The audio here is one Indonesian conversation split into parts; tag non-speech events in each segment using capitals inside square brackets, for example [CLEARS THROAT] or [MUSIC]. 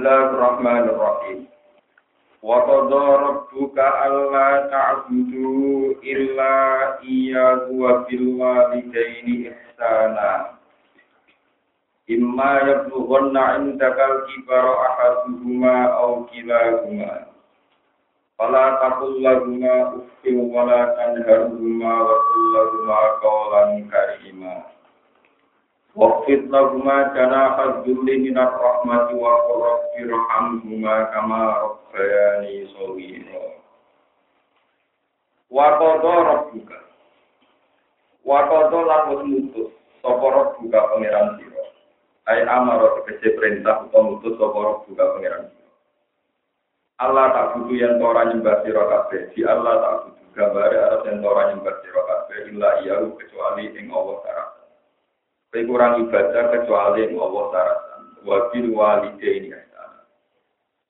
Bismillahirrahmanirrahim. Wa qadha rabbuka alla ta'budu illa iyyahu wa bil walidayni ihsana. Imma yablughanna 'indaka al-kibara ahaduhuma aw kilahuma. Fala taqul lahuma uffin wa la tanharhuma wa qul lahuma qawlan karima. Waqfid lahuma janaha dzulli minar rahmati wa qur rabbi rahamhuma kama rabbayani shaghira. Wa qadha rabbuka. Wa qadha lan mutus sapa rabbuka pangeran sira. Ai amara tegese perintah utawa mutus sapa rabbuka pangeran sira. Allah tak butuh yang tora nyembah sira kabeh, di Allah tak butuh gambare arep yang tora nyembah sira kabeh illa iya kecuali ing Allah taala. Kowe kurang ibadah kecuali Allah syaratan. Wabil walide ini asana.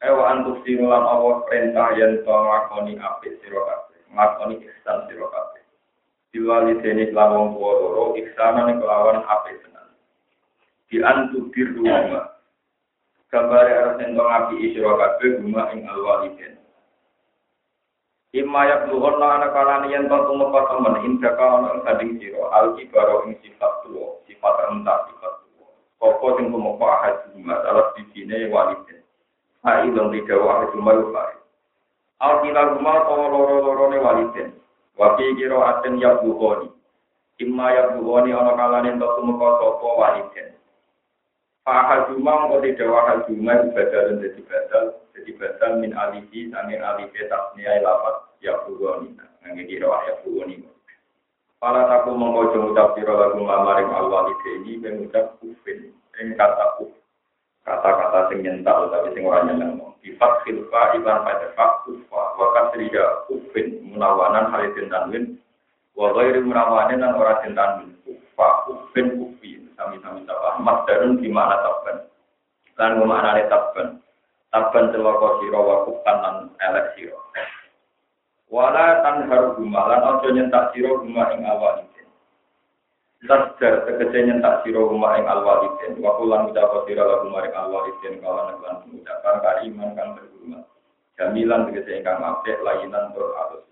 Ewa antuk sinulan Allah perintah yang to ngakoni apik sira kabeh, ngakoni ihsan sira kabeh. Bil walide ini lawan tua loro ihsanan kelawan apik tenan. Di antuk biru rumah. Gambare arep ento ngapi sira kabeh guma ing al waliden. Imma yak luhurna ana kalani yen to tumeka temen indaka ana ing sanding sira. Al kibaro ing sifat tuwa sifat rendah sifat tuwa. Koko sing tumeka ahad cuma salah sijine waliden. Ha ilung didawa ahad cuma lupai Al kila rumah to loro-lorone waliden. Wafi kira aten yak luhoni Imma yak luhoni ana kalani ento tumeka sapa waliden. Fahaduma engko didawa haduma ibadal dadi badal jadi badal min alihi sanging alihi tasniyai lapat ya buwoni ngene kira ya buwoni Para taku mengko ucap sira lagu mamaring Allah ini mengucap ufin ing kata kata-kata sing nyentak tapi sing ora nyeneng. Sifat khilfa iban pada fak ufa wa kasriya ufin munawanan halidin tanwin wa ghairi munawanin lan ora tanwin ufa ufin ufi sami-sami sapa masdarun di mana tabban? Lan maknane tabban tabban celaka sira wa kufan lan elek sira. Wala tanhar guma lan aja nyentak sira guma ing awaliden tasdar tegese nyentak sira guma ing awaliden wa kulan ucap sira lagu maring awaliden kawan lan ucapan kariman kang berhormat. Jamilan tegese ingkang apik lainan tur alus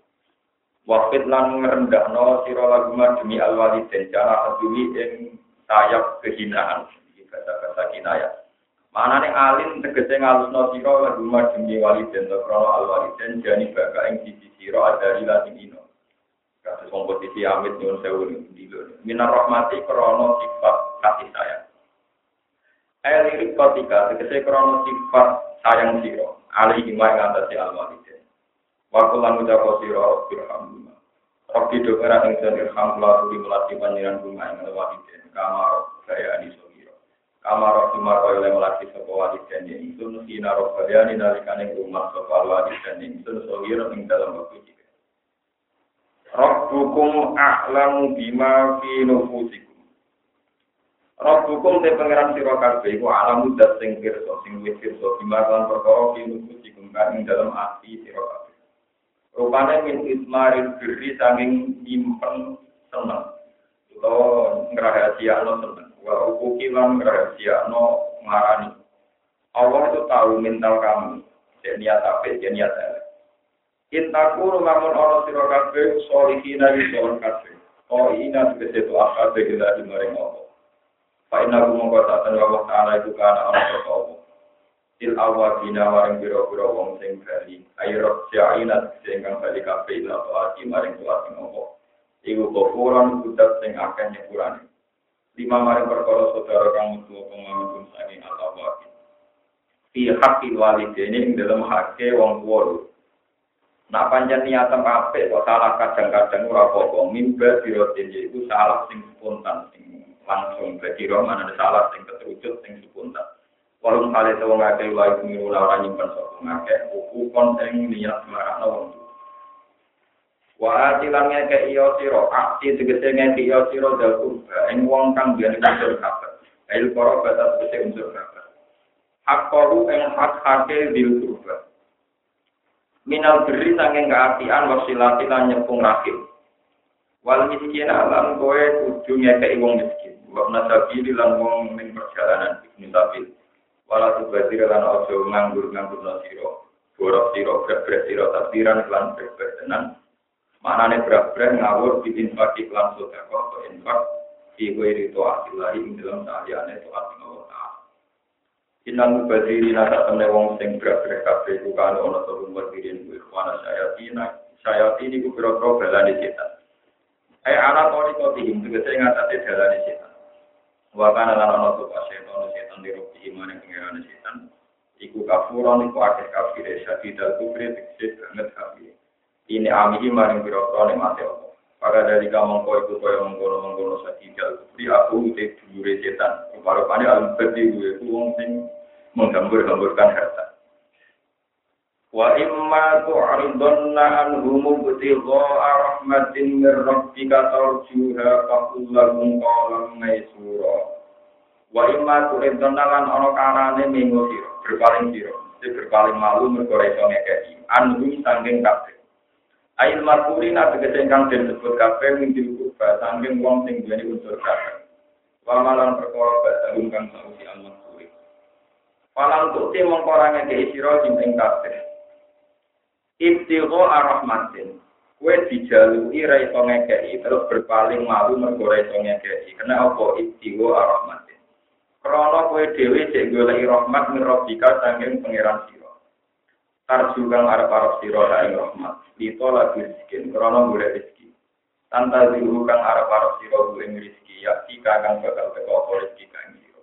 Wafid lan ngerendahno sira lagu demi alwaliden cara kedui ing sayap kehinaan. Iki kata-kata kinayah Mana nih alim tegese ngalusno sira lagu demi waliden to krono al waliden jani baka ing sisi sira adari lan ino. Kasus kompetisi amit nyuwun sewu dilo. Minar rahmati krono sifat kasih sayang. Ayo lirik kotika tegese krono sifat sayang sira ali hima ing atase al waliden. Wa kulan ucap sira birhamdulillah. Rabbi do ora ing irham lalu dimulati panjenengan rumah ing waliden kamar saya aniso kamar cuma kau yang lagi sebuah walidan yang itu nusina robbaliani nalikane rumah sebuah walidan yang itu sohiro ing dalam waktu jika Rabbukum a'lamu bima fi nufusikum. Rabbukum te pangeran sira kabeh iku alamu dat sing pirsa sing wis pirsa bima lan perkara fi nufusikum kang ing dalam ati sira kabeh. Rupane min ismaril birri sanging nyimpen seneng. Utawa ngrahasiakno seneng wa ukuki lan rahasia no marani. Allah itu tahu mental kamu, dan niat apa, dan niat elek. Intaku lamun ono sira kabeh solihina di soal kabeh. Oh ina tegese to akabe ila maring Allah. Fa inna kum mongko satan wa ta'ala itu kana ana sapa Il awabina maring biro-biro wong sing bali. Ayo syaina sing kang bali kabeh ila taati maring Allah. Iku kofuran kudat sing akeh nyepurane lima maring perkara saudara kang mutu pemahaman sangi atau wabi. Fi hakil walidaini ing dalam hake wong tua Nak panjang niatan apik kok salah kadang-kadang ora apa-apa. Mimba dirotin itu salah sing spontan sing langsung berarti mana ada salah sing keterucut sing spontan. Walau kali itu wong akeh wae miru ora nyimpen sapa ngakeh buku kon sing niat marakno wong Wa atilan ngeke iyo siro, akti tegese ngeke iyo siro dal ing wong kang biyen unsur kabar. Ail koro batas tegese unsur kabar. Hak koru ing hak hake dil kurba. Minal beri sanging keapian wasilati lan nyepung rahim. Wal miskin alam kowe kudu ngeke wong miskin. Wa nasabili lan wong ning perjalanan ibnu sabil. Wala tubazir lan ojo nganggur nganggur no siro. Borok siro, berat-berat siro, takdiran klan berat-berat tenan. Maknanya berat-berat ngawur di infak iklan sodako atau infak di kuiri to'atillahi ing dalam sahliane to'at Allah Ta'ala. Inang mubadiri nasa temne wong sing berat-berat kabeh iku kan ana to mubadirin ku ikhwana sayatina sayatini ku pira-pira balane setan. Eh ana tori kok dihim tegese ngatate dalane setan. Wa kana lan ana to setan setan di rupi iman yang pengiran setan. Iku kafuran iku akeh kafir syadidal kufri tegese banget kafir. Ini amihi maring pira-pira nikmate Allah. Pada dari kamu kau itu kau yang mengkono mengkono sadidal kufri aku itu dulu setan. Rupanya alam berdiri gue uang sing menggambur-gamburkan harta. Wa imma tu'ridunna anhum ibtigha'a rahmatin min rabbika tarjuha faqul lahum qawlan maysura. Wa imma tu'ridunna lan ana karane minggu sira, berpaling sira, berpaling malu mergo iso ngekeki. Anhum sanging kabeh. Ail markurina tegese ingkang disebut kabeh ing dilkuba sanging wong sing duweni unsur kabeh. Wa malan perkara badalun kang sausi al-maksuri. Palang tukti mengkorange ke sira ing kabeh. Ibtigho arahmatin. Kue dijalui ra iso ngekei, terus berpaling malu mergo ra iso ngekei. Kena apa ibtigho arahmatin. Krono kue dewi cek golek rahmat mirrobika sanging pangeran sira. Tarju kang arep-arep sira ra ing rahmat. Itu lagi rezeki, krono golek rezeki. Tanta ziru kang arep-arep sira ing rezeki, ya jika kang bakal teko apa rezeki kang sira.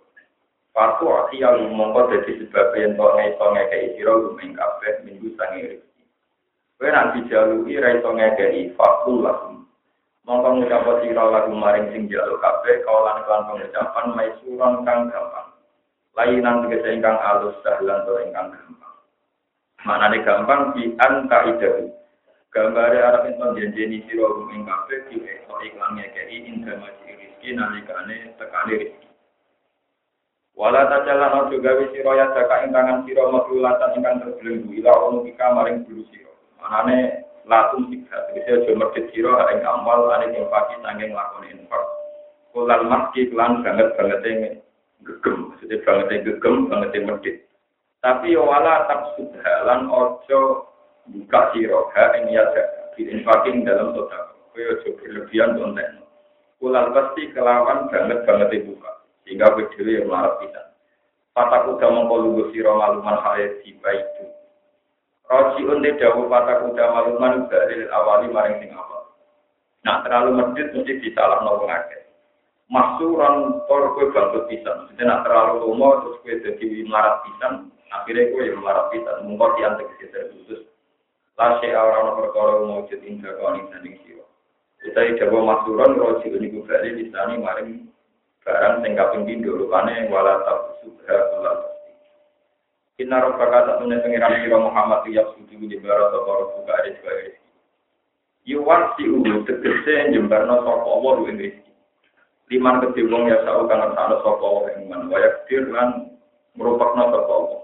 Fatu akhiyal mongko dadi sebab yen to iso ngekei sira ing kabeh minggu sanging rezeki. Kowe nak dijalui ra iso ngekeki fakul lahum. Mongko ngucap sira lagu maring sing jaluk kabeh kawalan kelan pengucapan maisuran kang gampang. Lainan tegese ingkang alus dahlan to ingkang gampang. Manane gampang di anta idahu. Gambare arep ento janjeni sira ing kabeh di esok iklan ngekeki indra maji rezeki nalikane tekane rezeki. Wala tajalan ojo gawe sira ya jaka ing tangan sira maklulatan ingkang terbelenggu ila ono pika maring bulu sira. Manane latum aja medit sira ing amal ane ing pagi sanging lakoni infak. Kulal maski kelan banget banget yang gegem, maksudnya banget yang gegem, banget yang medit. Tapi wala tak sudhalan ojo buka sira ha ing ya di infakin dalam total. Kowe aja berlebihan konten. Kulal pasti kelawan banget banget yang buka, sehingga dhewe yang melarat pisan. Pataku gamong kolugo sira maluman hayat di itu. Roji unde dawu kata kuda maluman dari awali maring sing awal. Nah terlalu medit mesti disalah nopo ngake. Maksuran tor kue bangkit pisan. Jadi nak terlalu lomo terus kue jadi marat pisan. Akhirnya kue yang marat pisan. Mungkot yang tegesi khusus. Lasya orang perkara mewujud indah kawan sanding siwa. Utai dawa maksuran roji unde kubali disani maring barang sing kaping pindho rupane wala tabsubha wala Inna rabbaka tak temen pengiran sira Muhammad ya suci di barat sapa buka ada juga rezeki. Yuwan si ulu tegese jembarno sapa Allah ing rezeki. Liman kedhe wong ya sak kang ngersakno sapa Allah ing man wayak dir lan ngrupakno sapa Allah.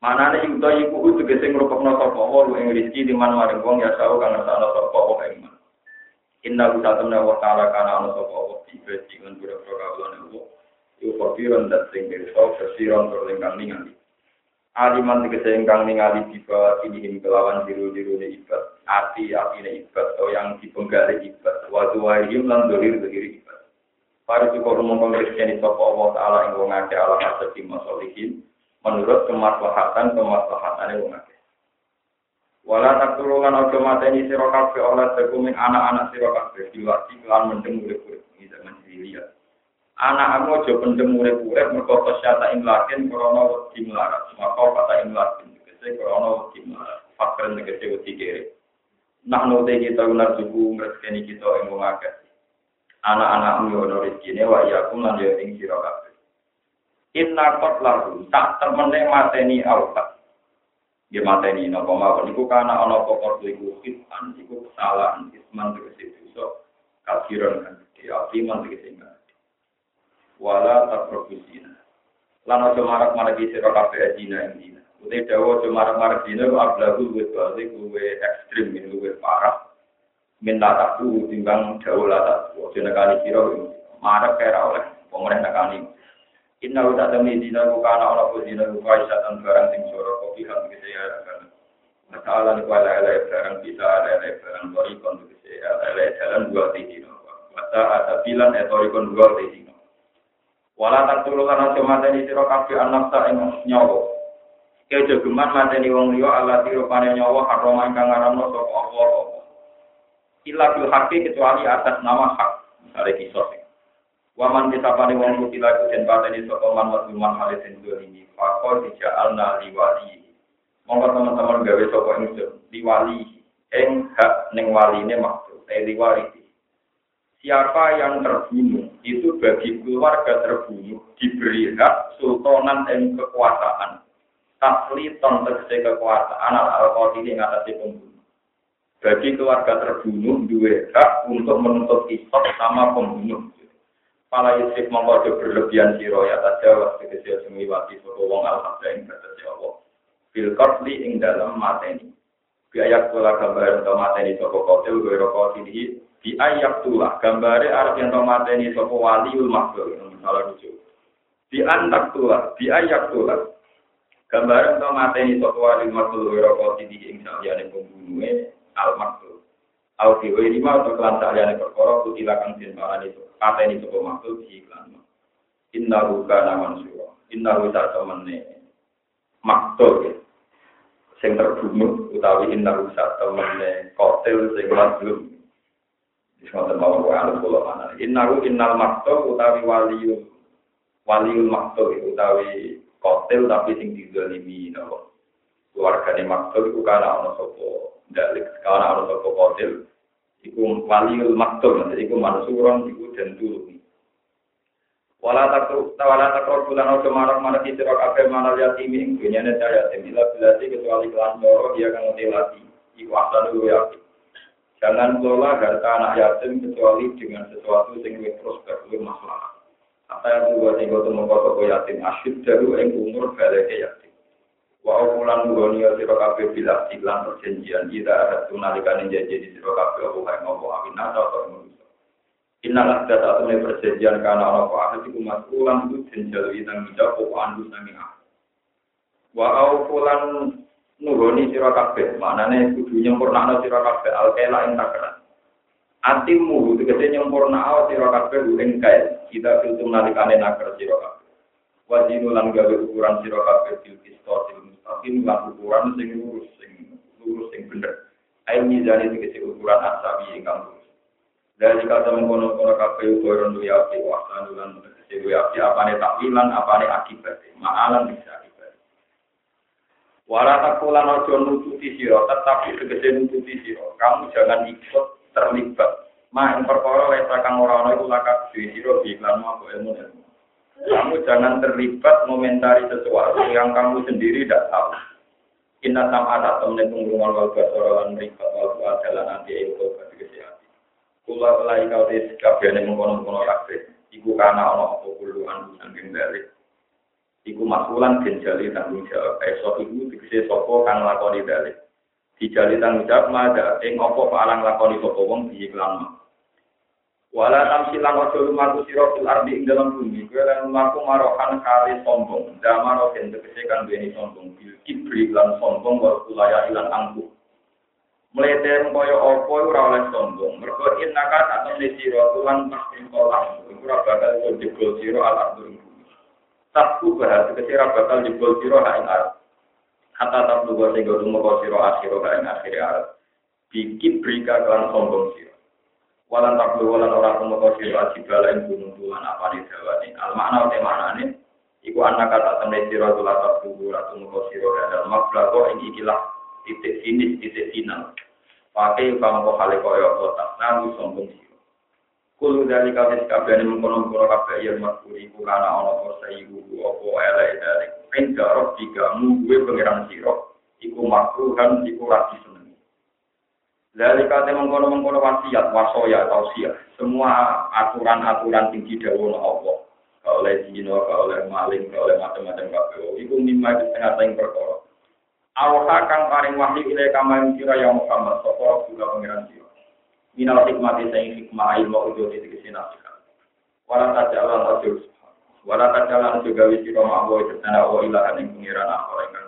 Manane yuta iku tegese ngrupakno sapa Allah ing rezeki liman maring wong ya sak kang ngersakno sapa Allah ing man. Inna temen wa ta'ala kana ana sapa Allah di ibadi lan bura-bura kawulane Allah. Iku kofiron dan sing berso bersiron berlengkang ningali. Aliman tegese ingkang ningali tiba ini kelawan diru-diru ne ibad. Ati ati ne ibad atau yang dipenggali ibad. Wadu wahim lan dolir ibad. Para cukup rumah pemeriksaan sopa Allah Ta'ala yang wong ala hasadi masolihin. Menurut kemaslahatan kemaslahatan wong ake. Wala tak tulungan ojo mateni sira kabeh oleh sekuming anak-anak sira kabeh diwati kelan mendeng urip-urip ini zaman dilihat. anak aku aja pendem urip-urip mergo kesyata ing lakin krana wedi melarat. Maka kata ing lakin tegese krana wedi melarat. Fakir tegese wedi kere. Nah note kita unar suku ngreskeni kita ing wong akeh. Anak-anak mu ono rezekine wa ya kum lan yo ing sira kabeh inna qad lahu tak temene mateni alfa dia mateni napa mawon iku kana ana pokok iku khitan iku kesalahan isman tegese dosa kafiran kan dia apiman tegese wala takrobusina. Lan aja marak-marak di sira kabeh dina ing dina. Uте dawa aja marak-marak dina ablahu wis bali kuwe ekstrim min kuwe parah. Minta takku timbang dawa la tak. Aja nekani sira marak kaya oleh pemerintah nekani. Inna uta demi dina buka anak orang pun dina buka isyatan barang sing soro kopi kan bisa ya kan. Masalah ni kuala elek barang bisa elek barang tori kon bisa elek jalan dua tinggi no. Masa ada bilan etori kon dua tinggi no. Wala tak tulu karena cuma tadi siro kafe anak tak ing nyawa. Kejo geman mateni wong liya Allah tiro pane nyawa haram ingkang ngaramno sapa Allah. Illa bil haqqi kecuali atas nama hak. Misalnya kisah Waman kita pada wong iku den pateni sapa man wadhuman hale den dolimi. Fakor dija'alna liwali. Monggo teman-teman gawe sapa ingsun liwali ing hak ning waline maksud eh liwali. Siapa yang terbunuh itu bagi keluarga terbunuh diberi hak sultanan dan kekuasaan. Tasliton tegese kekuasaan al-alqati ing atase pembunuh. Bagi keluarga terbunuh dua hak untuk menuntut isop sama pembunuh. Pala yusif mongko berlebihan siro ya tajawaz tegese semiwati sapa wong al-habda ing batas Allah. Bil qatli ing dalam mateni. Biayak kula gambar ento mateni sapa kotil ini di ayak tulah gambare arep yen mateni sapa waliul makhluk salah lucu. Di antak tulah, di ayak tulah. Gambar ento mateni sapa waliul makhluk rokok ini ing saliyane pembunuhe al makhluk. Au fi lima atau kelan saliyane perkara kutilah kang den parani kata ini sebuah makhluk di iklan. Inna ruka naman suwa. Inna ruka temene makhluk ya. Sing terbunuh utawi inna ruka temene kotel sing mazlum. Disebut mau wa anu kula mana. Inna ru innal makhluk utawi waliul waliul makhluk utawi kotel tapi sing dizalimi napa. Keluargane makhluk iku kana ana sapa dalik kana ana sapa kotel iku waliul maktum jadi iku mansuron iku den turun wala takru wala takru bulan ojo marak marak itu rok ape mana lihat ini ing dunyane saya bila bilasi kecuali kelan loro dia kan lati. Iku asal dulu ya. Jangan kelola harta anak yatim kecuali dengan sesuatu yang lebih prospek lebih masalah. Apa yang buat tinggal temu kota yatim? Jauh yang umur balik yatim Wa ukulan dunia sira kabeh bila iklan perjanjian kita ada tunalikan janji di sira kabeh apa kae ngopo amin nata atau manusia. Inna tak atune perjanjian kana ana apa ahli iku masulan itu jenjal itang jawab apa andu sami ah. Wa ukulan nuhoni sira kabeh manane kudu nyempurnakno sira kabeh alkela ing takaran. Atimu tegese nyempurna sira kabeh ing kae kita filtum nalikane nakar sira kabeh. wajinu lan gawe ukuran sira kabeh bil kistos mustaqim lan ukuran sing lurus sing lurus sing bener ayo mizani tegese ukuran asabi ingkang lurus dari kata mengkono-kono kabeh ukuran duwe api wasan lan tegese duwe api apane takwilan apane akibat maalan bisa akibat Wala takulan ojo nututi siro, tetapi tegese nututi siro. Kamu jangan ikut terlibat. Ma yang perkara lesa kang ora ana iku lakak duwe di iklan mau ilmu ilmu. Kamu jangan terlibat komentari sesuatu yang kamu sendiri tidak tahu. Inna ada temen pengrungan wal basara lan mrikat wal adalah nanti itu bagi kesehatan. Kula lai kau des kabehane mengkono-kono kabeh. Iku kana ana apa kulo anu saking. Iku masulan den jali tanggung jawab. Esok iku dikese sapa kang lakoni balik. Dijali tanggung jawab mada ing apa palang lakoni sapa wong. Wala tamsilang ojo lumaku siro fil ardi ing dalam bumi. Kue lan lumaku marohan kali sombong. Dama roken tegese kan duweni sombong. Bil kibri lan sombong wa kulaya ilan angkuh. Mlete kaya apa ora oleh sombong. Mergo innaka atau ne sira tulan pasti kolam. Iku ora bakal jebol sira al ardi bumi. Sabku bahas tegese ora bakal jebol sira ha ing arep. Hatta tak lugu sing godo sira akhir ha ing akhir arep. Bi kibri kan sombong sira. Walan taklu walan ora kumoto sira jibala ing gunung tulan apa ni dawane al makna te maknane iku anak kata temne sira tulah taklu ora kumoto sira hadal mablago ing ikilah titik finish titik final. Pakai pamko hale koyo kota nalu sombong sira Kulu dari kabeh kabeh mengkono kono kabeh yang makuri ku kana ana apa sayu apa elek dari penjarok tiga mu gue pangeran sira iku makruhan iku ra dari kata mengkono-mengkono wasiat, wasoya, tausiah. Semua aturan-aturan tinggi dawono Allah. Kalau oleh zino, kalau oleh maling, kalau oleh macam-macam. Itu lima itu setengah tahun perkara. Allah kang paring wahyu ilai kamain kira yang Muhammad. Sopor juga pengiran siro. Minal hikmati sayang hikmah ilmu ujo di tegesi nasihat. Walau saja Allah rajul Wala tajalan juga wisi roma awo itu tanda awo ilahan yang pengiran yang dia.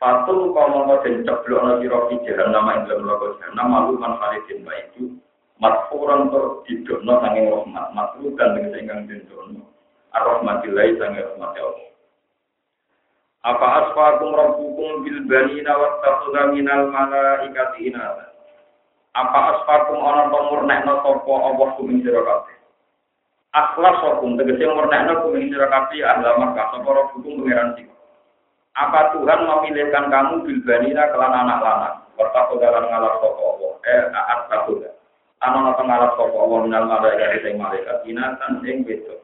Fatul kau mau dan ceblok no siro fi nama yang dalam logo nama malu man falidin itu matfuran tur didokno sanging rahmat matrukan dengan singgang dindono arrahmatillah sanging rahmat Allah. Apa asfakum rabbukum bil banina wattakhudha minal malaikati inatha. Apa asfakum ana to murnekno sapa Allah kuming sira kabeh. Akhlas hukum tegese murnekno kuming sira kabeh ahla Makkah sapa hukum pangeran sing. Apa Tuhan memilihkan kamu bil banina kelan anak lanang. Wattakhudha lan ngalap sapa Allah. Eh aat takhudha. Ana ana ngalap sapa Allah minal malaikati sing malaikat inatan sing wedok.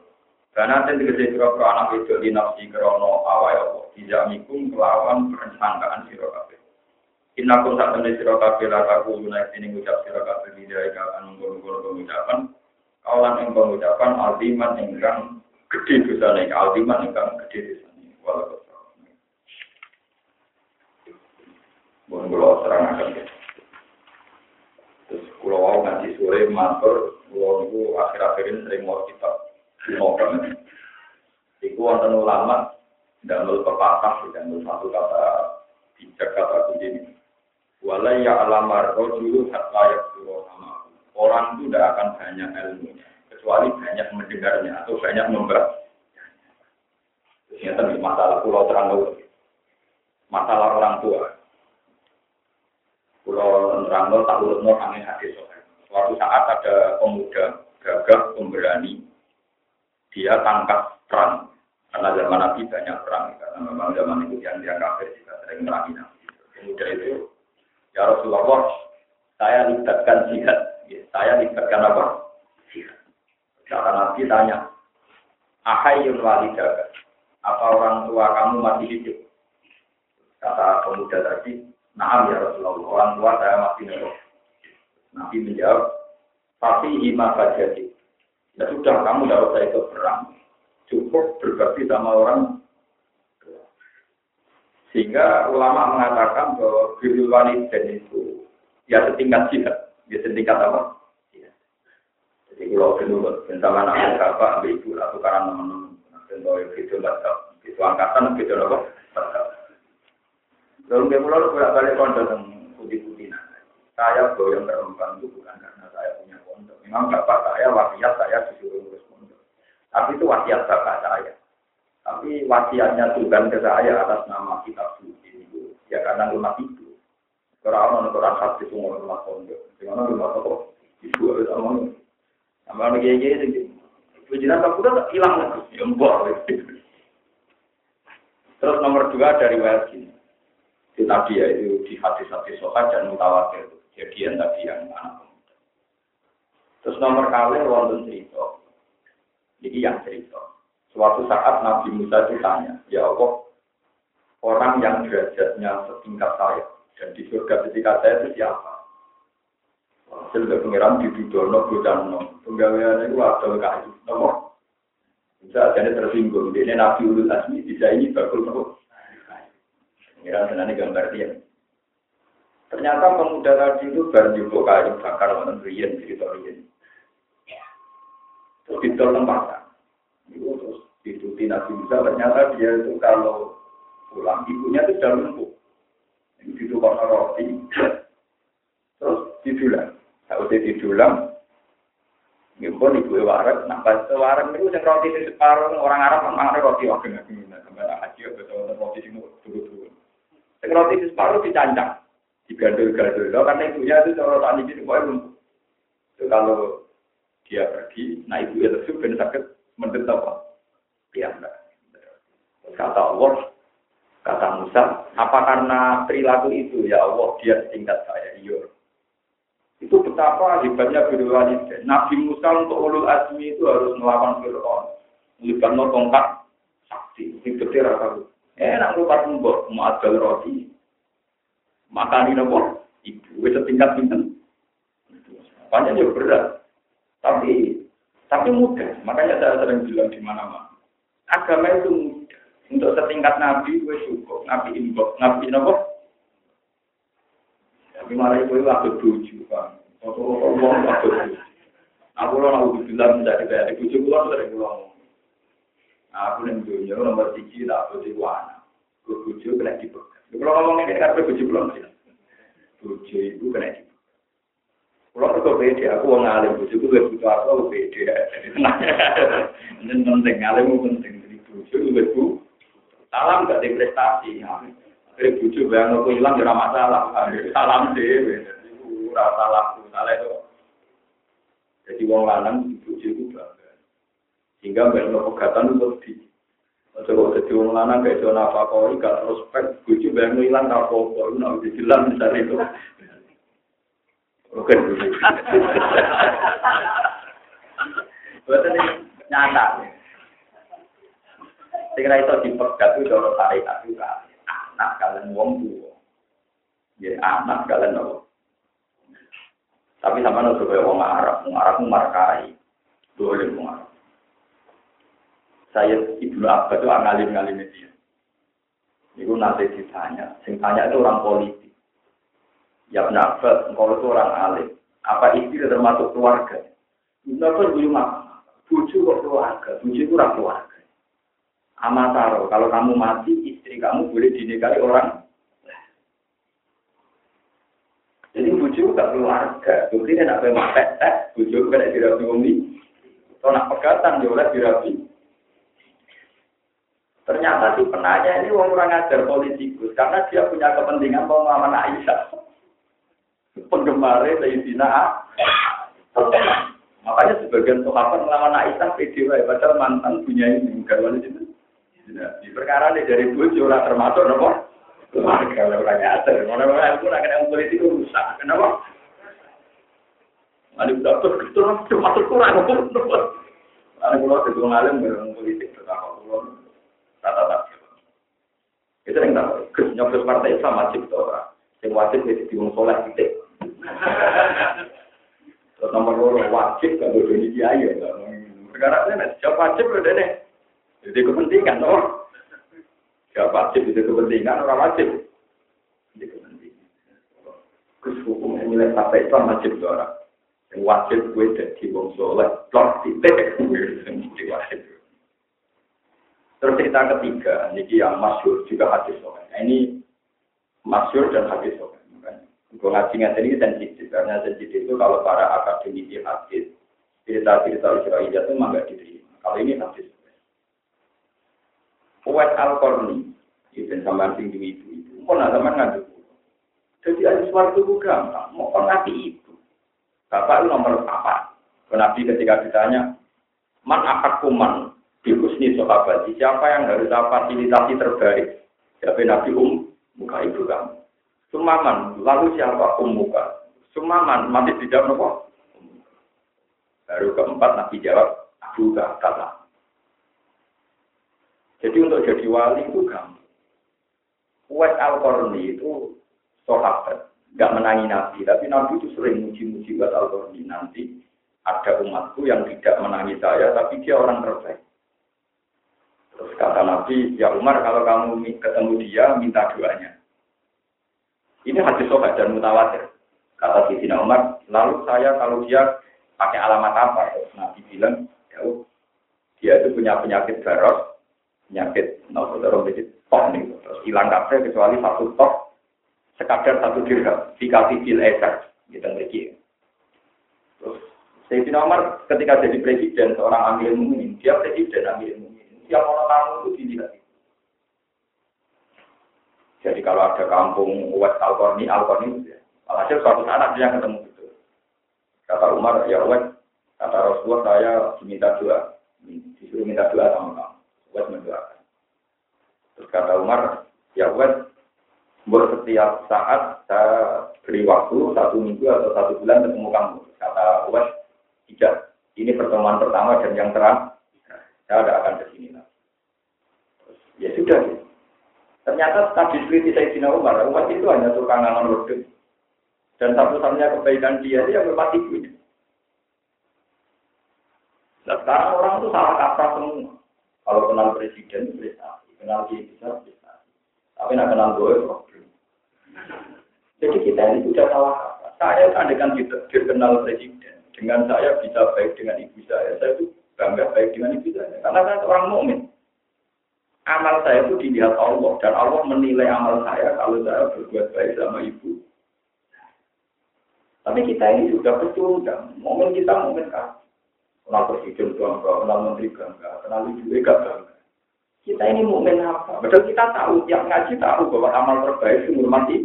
Karena nanti tegese kira-kira anak wedok di nafsi krono awal Allah. Tidak mikum kelawan perencanaan sira kabeh. Inakum saat temen sira kabeh la aku lunak sini ngucap di dari kapan ngono-ngono pengucapan. Kawalan ing pengucapan aldiman ingkang gede dosane, aldiman ingkang gede dosane. Walau Bon kula serangaken. Terus kula wau ngaji sore matur kula niku akhir-akhir ini sering mau kitab kuno kan. Iku wonten ulama tidak pepatah, tidak satu kata bijak kata kunci Wala ya alamar rojulu hatta yakduro sama. Orang itu tidak akan banyak ilmunya, kecuali banyak mendengarnya atau banyak membaca. Tadi masalah pulau terang masalah orang tua. Pulau terang tak urut angin hadis Suatu saat ada pemuda gagah pemberani, dia tangkap perang. Karena zaman Nabi banyak perang, karena memang zaman itu yang dia kafir juga sering merangi Nabi. Pemuda itu Ya Rasulullah, saya libatkan jihad. Ya, saya libatkan apa? Jihad. Kata Nabi tanya, Ahayun walidaga, apa orang tua kamu masih hidup? Kata pemuda tadi, Naam ya Rasulullah, orang tua saya masih hidup. Nabi menjawab, tapi hima jadi. Ya sudah, kamu tidak usah ikut perang. Cukup berbakti sama orang sehingga ulama mengatakan bahwa birrul walidain itu ya setingkat jihad, ya setingkat apa? Jadi kalau dulu bersama anak bapak, ambil ibu atau karena teman-teman, tentu itu baca, itu angkatan, itu apa? Lalu dia mulai bolak balik pondok yang putih-putih Saya yang berempat itu bukan karena saya punya pondok. Memang bapak saya wasiat saya disuruh ngurus pondok. Tapi itu wasiat bapak saya. Tapi wasiatnya Tuhan ke saya atas nama kitab suci itu ya karena rumah itu. Kalau orang orang hati semua rumah pondok, gimana rumah pondok? Ibu harus ngomong. Sama lagi aja itu. Pujian tak hilang lagi. Terus nomor dua dari ini. Itu tadi ya itu di hati-hati sokat dan mutawatir. Kejadian tadi yang anak Terus nomor kali wonten cerita. Jadi yang cerita. Suatu saat Nabi Musa ditanya, ya Allah, orang yang derajatnya setingkat saya dan di surga ketika saya itu siapa? Hasil pengiran di Bidono, Budano, penggawaian itu ada kayu, nomor. Bisa jadi tersinggung, ini Nabi Ulul Asmi, bisa ini nopo. Pengiran senani gambar dia. Ternyata pemuda tadi itu juga kayu bakar, mana Rian, cerita Rian. Terus di tempat itu terus diikuti Nabi Musa ternyata dia itu kalau pulang ibunya itu sudah lumpuh. Karena roti. Terus didulang. Kalau dia didulang, Ngimpun ibu warak, nah pas warak itu yang roti di separuh orang Arab memang roti wakil nabi Musa, sampai haji roti di dulu dulu. Yang roti di separuh dicancang, digandul-gandul. Karena ibunya itu cara tani ini pokoknya. Itu kalau dia pergi, nah ibunya tersebut ben sakit menderita apa? Piyambak. Kata Allah, kata Musa, apa karena perilaku itu ya Allah dia setingkat saya? Iya. Itu betapa hebatnya Birul Nabi Musa untuk ulul azmi itu harus melawan Fir'aun. Melibatkan tongkat sakti. Itu rasa Enak lupa mbok mau adal roti. Makan ini nopo. Ibu setingkat pinten. Banyak juga berat. Tapi tapi mudah. Makanya saya sering bilang di mana-mana agama itu mudah. Untuk setingkat nabi, gue cukup. Nabi imbok, nabi nopo. Tapi malah itu aku tuju, kan. Ngomong aku tuju. Aku lo mau bilang menjadi kayak ibu cukup lo dari. Aku yang dunia nomor tiga tak bojo ku anak. Ku bojo kena dipegat. Kalau ngomong ini kan bojo belum sih. Bojo itu kena dipegat. Kalau aku beda, aku bojo ku gak butuh aku, beda. Ini penting, ngalim penting. Jadi bojo itu bu. Salam gak di prestasi. Dari bojo bayang aku hilang ya masalah. Salam [LAUGHS] deh. Ora salah, salah itu. Jadi wong lanang itu bangga. Sehingga no pegatan itu di Coba jadi wong lanang kayak zona apa kau gak prospek, bojo bayang hilang tak apa-apa, nah jelas misalnya itu. Oke, ini nyata. Sehingga itu dipegat itu cara syariat juga. Anak kalian wong tua. Ya anak kalian nopo. Tapi sama sebagai wong Arab, wong Arab markai. Boleh wong Arab. Saya Ibnu Abbas itu ngalim-ngalim dia. Itu nanti ditanya. Sing tanya itu orang politik. Ya Ibnu Abbas, itu orang alim. Apa istri termasuk keluarga? Ibnu Abbas bulu mak. Bucu kok keluarga. Bucu itu orang keluarga. Amataro, kalau kamu mati, istri kamu boleh dinikahi orang Jadi bujuk gak keluarga. Bukti ini nak memang tes, bujuk kena dirapi umi. Kalau nak pegatan, dia oleh dirapi. Ternyata si penanya ini orang orang ajar politikus. Karena dia punya kepentingan mau melamar Aisyah. [LAUGHS] Penggemarnya Sayyidina Makanya sebagian sahabat melamar Aisyah PDW. Padahal mantan punya ini. Bukan itu. Di perkara ini dari bujuk orang termasuk nopo keluarga orang ajar. Mana-mana aku nak kena politik rusak. Kenapa? Ada udah tuh itu cuma kurang. Ada pulau ketua ngalim dengan politik pertama pulau tata tata. Itu yang tahu. Gus nyoblos partai Islam wajib itu orang. Yang wajib itu diung soleh titik. Terus nomor dua wajib boleh jadi kiai ya. Sekarang ini siapa wajib udah deh. Jadi kepentingan toh. Gak wajib itu kepentingan, orang wajib. Itu kepentingan. Kus hukum yang nilai partai Islam wajib itu orang. Yang wajib gue jadi wong soleh, plot titik. Terus cerita ketiga, ini yang masyur juga hadis soleh. Nah, ini masyur dan hadis soleh. Gue ngaji ngaji ini sensitif, karena sensitif itu kalau para akademisi hadis, cerita-cerita Israel itu memang gak diterima. Kalau ini hadis Uwet Al-Qarni, itu sama sing di ibu itu, mau nak teman ngadu. Jadi ada suatu itu gampang, mau kan nabi itu. Bapak itu nomor apa? Nabi ketika ditanya, man akad kuman, dikusni sahabat, siapa yang harus fasilitasi terbaik? Siapa Nabi Um, muka ibu kamu. Sumaman, lalu siapa Um muka? Sumaman, mati dijawab nopo? Baru keempat Nabi jawab, Abu Bakar. Jadi untuk jadi wali itu gampang. Uwais al itu sahabat, nggak menangi Nabi, tapi Nabi itu sering muji-muji buat al nanti ada umatku yang tidak menangi saya, tapi dia orang terbaik. Terus kata Nabi, ya Umar kalau kamu ketemu dia, minta doanya. Ini hadis sobat dan mutawatir. Kata Sayyidina Umar, lalu saya kalau dia pakai alamat apa? Nabi bilang, ya dia itu punya penyakit baros, penyakit saudara jadi tok nih terus hilang kafe kecuali satu tok sekadar satu dirham dikasih bil eser gitu lagi terus Sayyidina Umar ketika jadi presiden seorang amir mungkin dia presiden amir mungkin dia mau tamu itu dilihat jadi kalau ada kampung West Alkorni Alkorni ya. Alhasil suatu saat dia ketemu itu kata Umar ya West kata Rasulullah saya diminta doa disuruh minta doa sama kamu buat mendoakan. Terus kata Umar, ya buat buat setiap saat saya beri waktu satu minggu atau satu bulan ketemu kamu. Kata Uwais, tidak. Ini pertemuan pertama dan yang terang. Saya tidak akan ke sini. Ya sudah. Ternyata tadi cerita saya Dina Umar, Umar itu hanya tukang ngangon rodok. Dan satu-satunya kebaikan dia, dia bermati itu. Nah, sekarang orang itu salah kaprah semua. Kalau kenal presiden prestasi, kenal kiai besar prestasi. Tapi nak kenal gue problem. Jadi kita ini sudah salah kata. Saya kan kita kenal presiden, dengan saya bisa baik dengan ibu saya, saya itu bangga baik dengan ibu saya. Karena saya seorang mukmin. Amal saya itu dilihat Allah dan Allah menilai amal saya kalau saya berbuat baik sama ibu. Tapi kita ini sudah pecundang, momen kita momen kan. Kenal presiden bangga, kenal menteri bangga, kenal ibu bangga. Kita ini momen apa? Betul kita tahu, yang ngaji tahu bahwa amal terbaik itu mati.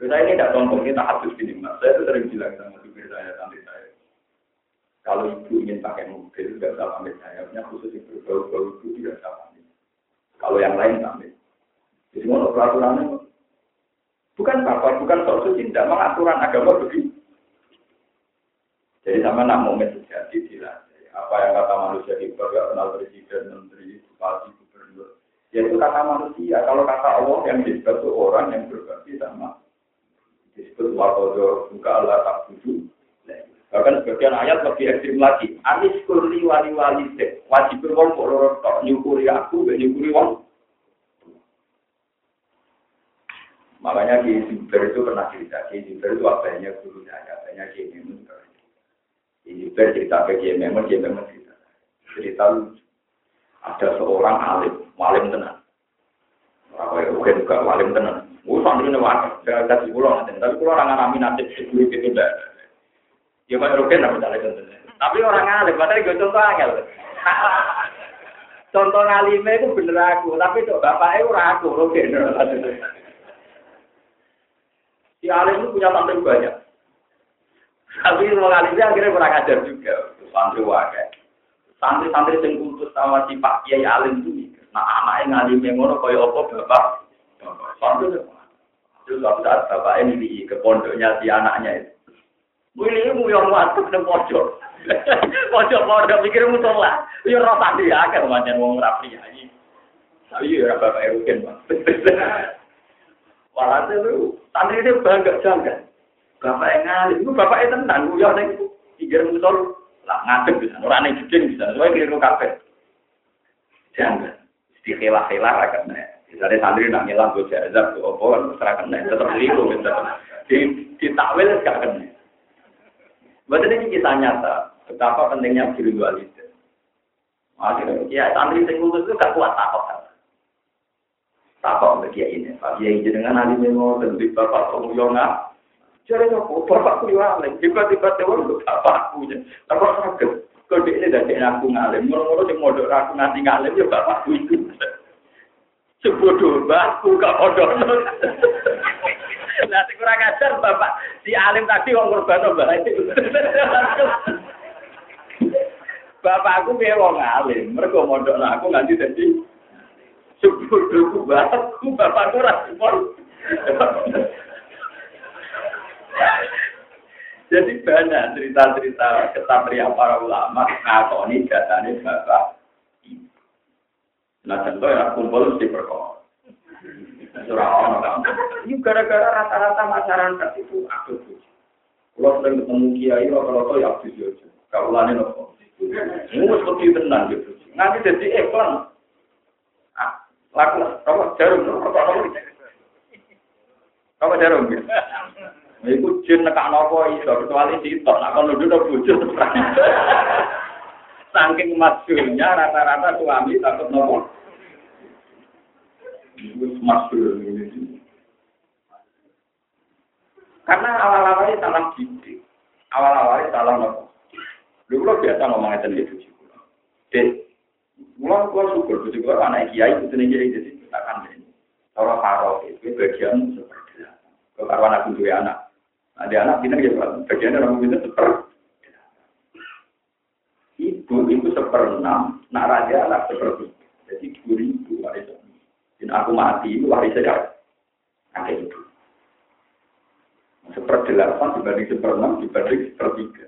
Saya ini tidak sombong, kita habis gini mas. Saya itu sering bilang sama supir saya, santri saya. Kalau ibu ingin pakai mobil, tidak usah pamit saya. Punya khusus ibu, bau-bau itu tidak usah. Kalau yang lain pamit. Jadi mau peraturannya bukan apa, bukan soal suci, tidak mengaturan agama begitu. Jadi sama nak momen terjadi dilatih. Apa yang kata manusia di gak kenal presiden, menteri, bupati, gubernur. Ya itu kata manusia. Kalau kata Allah yang disebut itu orang yang berbakti sama disebut wakodo buka Allah tak budu. Bahkan sebagian ayat lebih ekstrim lagi. Anis kurli wali wali se. Wajib berwong kok tok nyukuri aku, gak nyukuri wong. Makanya di Zubair itu pernah cerita, di Zubair itu apanya guru saya, apanya Kiai Memun. Di Zubair cerita ke Kiai Memun, Kiai cerita. Cerita. Ada seorang alim, walim tenang. Apa ya, bukan juga walim tenang. Gue santri ini wakil, saya kasih pulau nanti. Tapi kalau orang ngalami nasib gitu, enggak. Ya Pak Rukin, apa contohnya. Tapi orang alim, padahal gue contoh angel. Contoh ngalime itu bener aku, tapi tuh bapaknya ora aku, Rukin. Si alim itu punya santri banyak. Tapi orang alimnya akhirnya kurang ajar juga. Santri wakai. Santri-santri yang kultus sama si Pak Kiai Alim itu Nah anaknya ngalim ngono kaya apa bapak? Santri itu. Itu suatu saat bapak ini ke pondoknya si anaknya itu. Willy mu yang waktu ke [LAUGHS] pojok. Pojok pondok pikir musola. Yo ora tadi ya kan pancen wong rapi aja. Tapi yo ora bapak erukin, Bang. [LAUGHS] Walhasil itu santri itu bangga jangan. Bapak ngalim, itu bapak gue yang itu pikir musuh lah ngadep bisa, orang yang jeding bisa, soalnya keliru kafe. Jangan, di khilaf-khilaf akan nih. Misalnya santri nak ngilang gue jazab, gue opo, serah kena, tetap keliru, tetap di di takwil gak kena. Buat ini kisah nyata, betapa pentingnya biru dualitas. Akhirnya, ya santri sing itu gak kuat takut. Takut bagi ini, Pak Kiai jenengan ahli dan bapak pemulyona, Jadi aku bapak ku alim, tiba-tiba tewan untuk bapakku. Tapi sakit, kalau dia dari aku ngalim, mulu-mulu sing modal aku nganti ngalim ya bapakku itu. Sebodoh bapakku gak bodoh. Nah, kurang ajar bapak si alim tadi wong korban mbak itu. Bapakku piye wong alim, mergo mondok aku nganti dadi sebodoh bapakku, bapakku ra Jadi banyak cerita-cerita kesatria para ulama ngakoni datanya bapak. Nah contoh kumpul di Ini gara-gara rata-rata masyarakat itu aku Kalau sering ketemu kiai, rata-rata ya abis aja. Kalau lain nopo. Ini seperti tenang gitu. Nanti jadi iklan. Ah, laku, kamu jarum, kamu kamu jarum. Iku jin nekak nopo iso kecuali sitok nak kono dulu bojo. Saking masyhurnya rata-rata suami takut nopo. Ini. Karena awal-awalnya salah didik. Awal-awalnya salah nopo. Dulu biasa ngomong itu di bojo kula. Dek, kula kula syukur bojo kula anak kiai itu nih kiai jadi kita kan ini. Orang faro itu bagian seperti itu. Kalau aku dua anak, ada anak kita ya Pak, bagian orang itu seper. Ibu itu seperenam, nak raja anak seperti. Jadi dua ribu warisan. Dan aku mati warisan ya. Kakek itu. Seperdelapan dibanding seperenam dibanding sepertiga.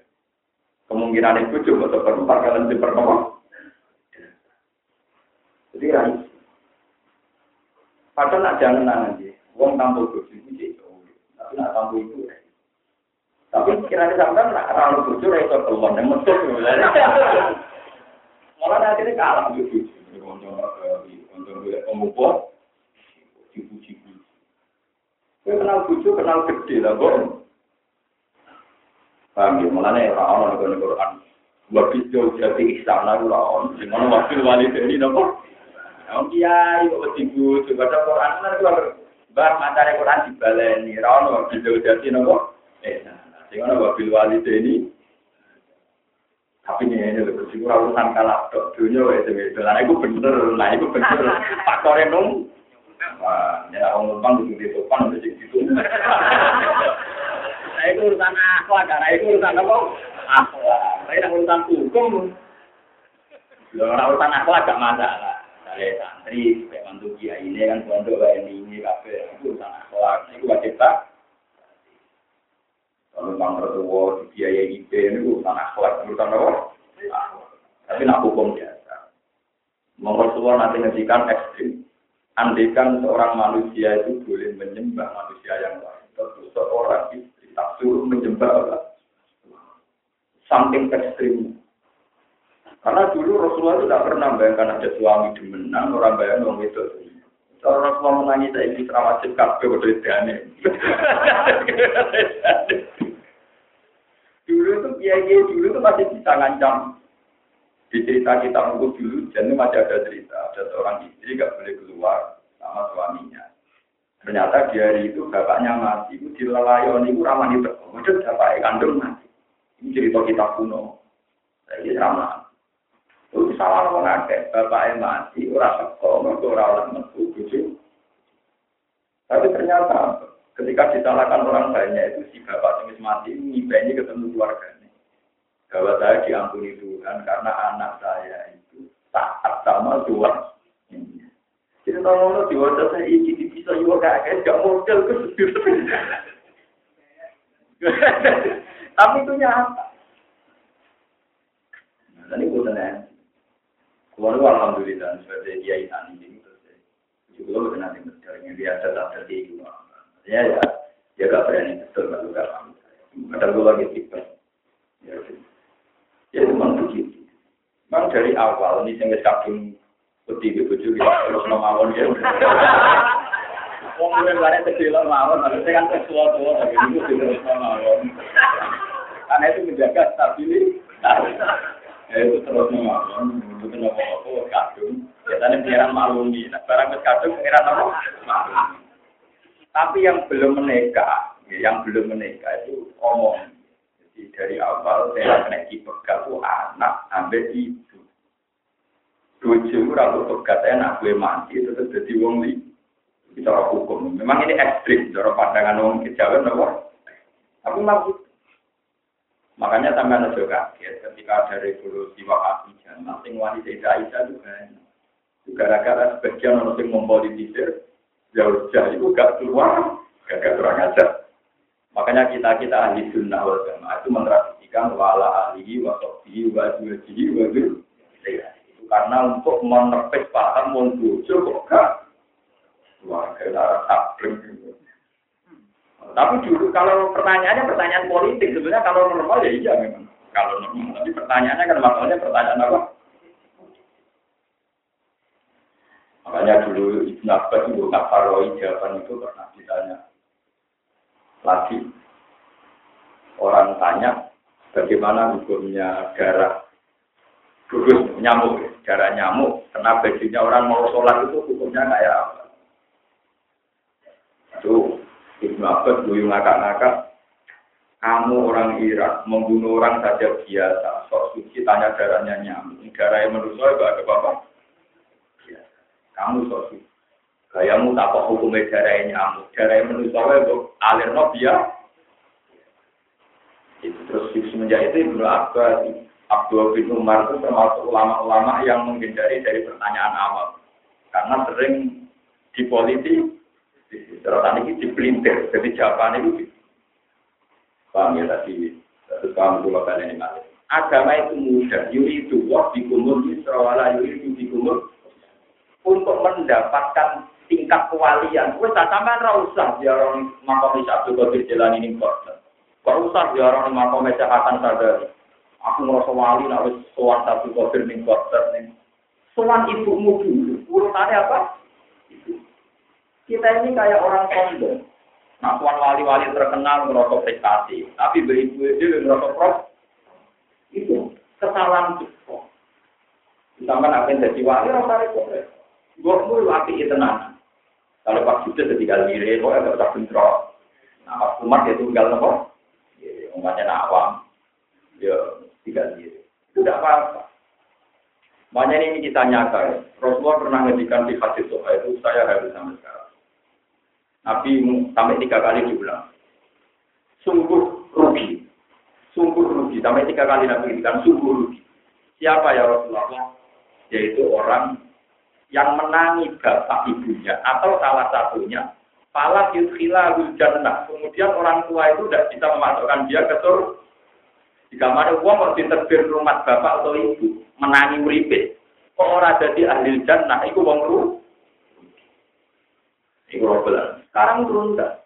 Kemungkinan itu cuma seperempat kalian seperenam. Jadi rais. Padahal nak jangan nanti, uang tampil bojo itu tapi nak tampil itu tapi pikirannya sampai nak ralu bojo ra iso kelon yang mesut. Malah akhirnya kalah bojo. Untuk pemupu, cipu-cipu. Kowe kenal bojo kenal gede lah, Bang. Paham ya, malah nek ora ono ning Quran. Wa jadi istana ora ono. Sing wakil wali dari nopo? Nah, kiai kok bojo baca Quran kan keluar Mbah macare Quran dibaleni, ra ono dijauh-jauhi nopo? Eh, sing ono wabil ini tapi ini ini kurang urusan kalah dok. Dunia itu itu lah itu bener. Lah itu bener. [LAUGHS] Faktornya nung. Wah ya orang numpang di di depan udah gitu. [LAUGHS] Nah itu urusan akhlak karena itu urusan apa? Akhlak tapi yang urusan hukum. Lo urusan akhlak gak masalah dari santri kayak mantu kiai ini kan pondok kayak ini ini kafe itu urusan akhlak itu wajib tak kalau bang mertua dibiayai IP ini urusan akhlak, urusan apa? Tapi nak hukum biasa. Mertua nanti ngejikan ekstrim. Andikan seorang manusia itu boleh menyembah manusia yang lain. Tentu seorang istri tak suruh menyembah Allah. Samping ekstrim. Karena dulu Rasulullah itu tidak pernah bayangkan ada suami demenan, orang bayang orang itu. Kalau Rasulullah menangis saya ini wajib kabeh udah dane. Dulu itu kiai dulu itu masih bisa ngancam. Di cerita kita buku dulu, jadi masih ada cerita. Ada seorang istri gak boleh keluar sama suaminya. Ternyata di hari itu bapaknya mati. Itu di lelayon itu ramah itu. Udah bapak kandung mati. Ini cerita kita kuno. Jadi ramah. Itu salah ngomong akeh. Bapaknya mati, orang sekolah, orang orang metu, Tapi ternyata Ketika disalahkan orang banyak itu si bapak yang mati ini ketemu keluarganya. Bahwa saya diampuni Tuhan karena anak saya itu taat sama Tuhan. Jadi kalau di wajah saya ini bisa juga kayak gak model ke Tapi itu nyata. Nah, tadi gue tanya. Keluarga alhamdulillah sebagai dia ini terus. Juga nanti berjalan dia ada tak terjadi ya ya ya gak berani betul gak paham ada gue lagi tipe ya ya memang begitu memang dari awal ini saya kadung putih itu juga terus mawon ya Wong gue bare kecil mawon, harusnya kan sesuatu tua tapi itu terus mawon. Karena itu menjaga stabilitas. Ya itu terus mawon, itu kenapa apa kadung. Biasanya pengiran malumi, nah barang kadung pengiran apa? Tapi yang belum menikah, yang belum menikah itu omong. Jadi dari awal saya kena dipegat itu anak sampai ibu. Tujuh ratus pegat enak gue mati itu terus jadi wong li. Bicara hukum. Memang ini ekstrim, cara pandangan orang kejawen nopo. Tapi maksud Makanya sampai ada kaget ketika ada revolusi Wahabi jangan sing wanita Aisyah juga gara-gara sebagian orang yang mempolitisir jauh jauh itu gak keluar, gak kurang ajar. Makanya kita kita ahli sunnah wal jamaah itu mentradisikan wala ahli wa sofi wa juwajihi wa itu karena untuk menepis paham mengbujuk kok gak. Keluarga darah tabring tapi dulu kalau pertanyaannya pertanyaan politik sebenarnya kalau normal ya iya memang. Kalau normal tapi pertanyaannya kan maksudnya pertanyaan apa? Makanya dulu Ibn Abbas itu Nafaroi jawaban itu pernah ditanya lagi. Orang tanya bagaimana hukumnya darah gugus nyamuk, darah nyamuk, kena bajunya orang mau sholat itu hukumnya kayak apa? Itu Ibn Abbas dulu ngakak-ngakak, kamu orang Irak membunuh orang saja biasa, sok suci tanya darahnya nyamuk, darah yang menurut saya ada apa? Kamu sosi. Gayamu tak kok hukumnya darah nyamuk. Darah manusia itu alir no biar. Itu terus semenjak itu Ibnu Abbas, Abdul bin Umar itu termasuk ulama-ulama yang menghindari dari pertanyaan awal. Karena sering di politik, terus ini dipelintir. Jadi jawaban itu paham ya tadi terus kamu dulu kalian ini agama itu mudah yuri itu wah dikumul yusra wala yuri itu dikumul untuk mendapatkan tingkat kewalian. Wes tak sampean ra usah orang makom Abdul Qadir jalan ini kok. Kok usah orang makom Hasan Sadari. Aku merasa wali nak wis sowan Abdul Qadir ning kok ning. Sowan ibumu dulu. Urutannya apa? Kita ini kayak orang sombong. Nah, tuan wali-wali terkenal merokok prestasi, tapi beribu itu merokok prof. Itu kesalahan kita. Sampai nak jadi wali, rasa repot. Gue mau api itu nanti. Kalau pas sudah ketika diri, kok agak tak bentrok. Nah, pas umat ya tinggal nopo. Umatnya nawam. Ya, tinggal diri. Itu tidak apa-apa. Makanya ini kita nyata. Rasulullah pernah ngedikan di hadis soha itu saya harus sampai sekarang. Nabi sampai tiga kali diulang. Sungguh rugi. Sungguh rugi. Sampai tiga kali Nabi ngedikan sungguh rugi. Siapa ya Rasulullah? Yaitu orang yang menangi bapak ibunya atau salah satunya Pala yudhila jannah. Kemudian orang tua itu tidak bisa memasukkan dia ke surga. Jika mana uang mau diterbir rumah bapak atau ibu, menangi uripe. Kok orang jadi ahli jannah, itu uang ru. Itu robelan. Sekarang turun enggak.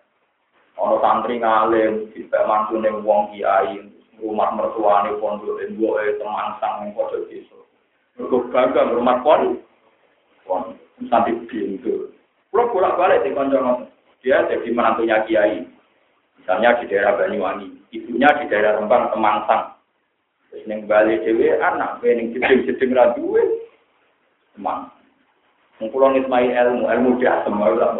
Ono santri ngalim, bisa mantune uang kiai, rumah mertuane pondok, gue teman sang yang pojok desa. Mereka bangga rumah pondok kon sampai pintu. Kalau bolak balik di konco dia jadi menantunya kiai. Misalnya di daerah Banyuwangi, ibunya di daerah Rembang, Temangsang. Terus neng Bali dewe anak, neng jeding-jeding raduwe, Temang. Mengkulon ismai ilmu, ilmu dia semua lah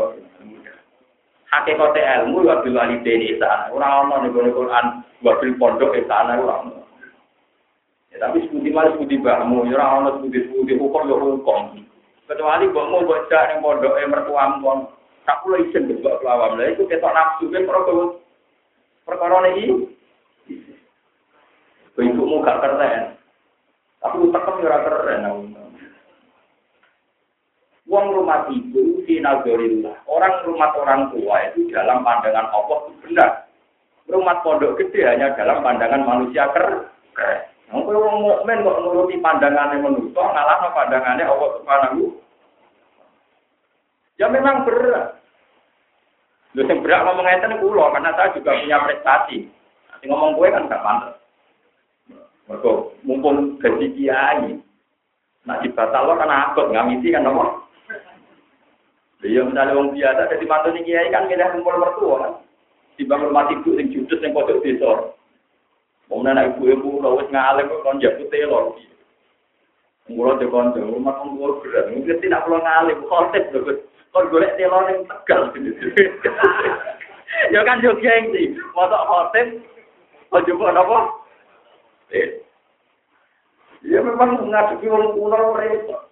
Hakikate ilmu ya bil walidaini sana. Ora ono ning Quran wabil pondok sana ora ono. Ya tapi sebuti malah sebuti bahmu, ya ora ono sebuti-sebuti hukum ya hukum. Kecuali kok mau baca yang pondok yang mertuam kon, tak pula izin buat pelawam lah. Itu kita nafsu kan perkara perkara ini. Ibumu gak keren, tapi utaknya ora keren. Uang rumah ibu finazorillah. Orang rumah orang tua itu dalam pandangan Allah itu benar. Rumah pondok gede hanya dalam pandangan manusia keren. Mungkin orang mukmin kok pandangannya manusia, ngalah pandangannya Allah Subhanahu. Ya memang berat. Lu yang berat ngomong itu kulo karena saya juga punya prestasi. Nanti ngomong gue kan gak pantas. Mereka mumpung gaji kiai. Nah di batal lo kan akut ngamiti kan nomor. Dia misalnya orang biasa jadi mantu kiai kan milih kumpul mertua kan. Di bangun mati ibu yang judes yang desa. Mau nana ibu-ibu lo wis ngalem kok kon telor. Mula de kanca, rumah kon kulo berat. Mungkin tidak perlu ngalim, khotib lho. Kon golek telor yang tegal. [LAUGHS] Ya kan yo gengsi. Mosok khotib kok coba napa? Eh. Ya memang ngadepi wong kuno repot.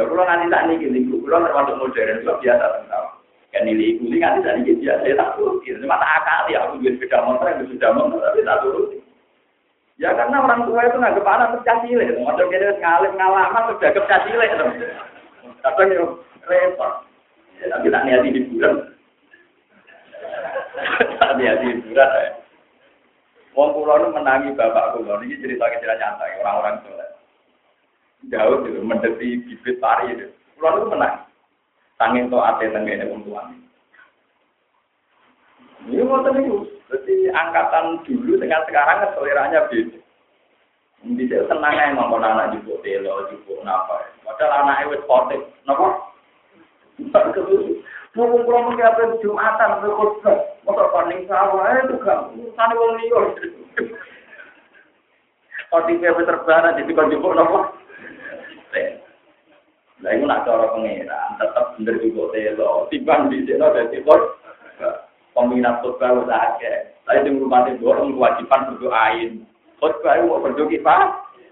Ya kula nanti tak niki niku kula termasuk modern kok biasa tentang. Kan ini iku nganti tak biasa tak turuti. Cuma tak akal ya aku duwe sepeda motor yang sudah motor tapi tak turuti. Ya karena orang tua itu nggak anak pecah cilik. Model kita ngalim ngalaman sudah pecah cilik. Kadang yo repot. Ya, tapi tak niati hiburan. tak niati hiburan. Ya. Wong kula nu menangi bapak kula niki cerita cerita nyata orang-orang soleh. Jauh itu mendeti bibit pari itu. Kula nu menang. Tanging to ate tengene wong tuane. Ini mau niku. Berarti angkatan dulu dengan sekarang seleranya beda. Bisa tenang aja ngomong anak juga telo, juga napa. Padahal anaknya wis sportif, napa? Ngomong kalau mungkin apa jumatan, berkhutbah, motor paling sawah itu kan, sana wong liya. Sportif yang terbara jadi kau juga napa? Nah, itu nak cara pengeran, tetap bener juga telo. Timbang di sini ada timbang peminat khutbah udah akeh. Tapi di rumah itu orang kewajiban berdoain. Khutbah itu mau berdoa kifah,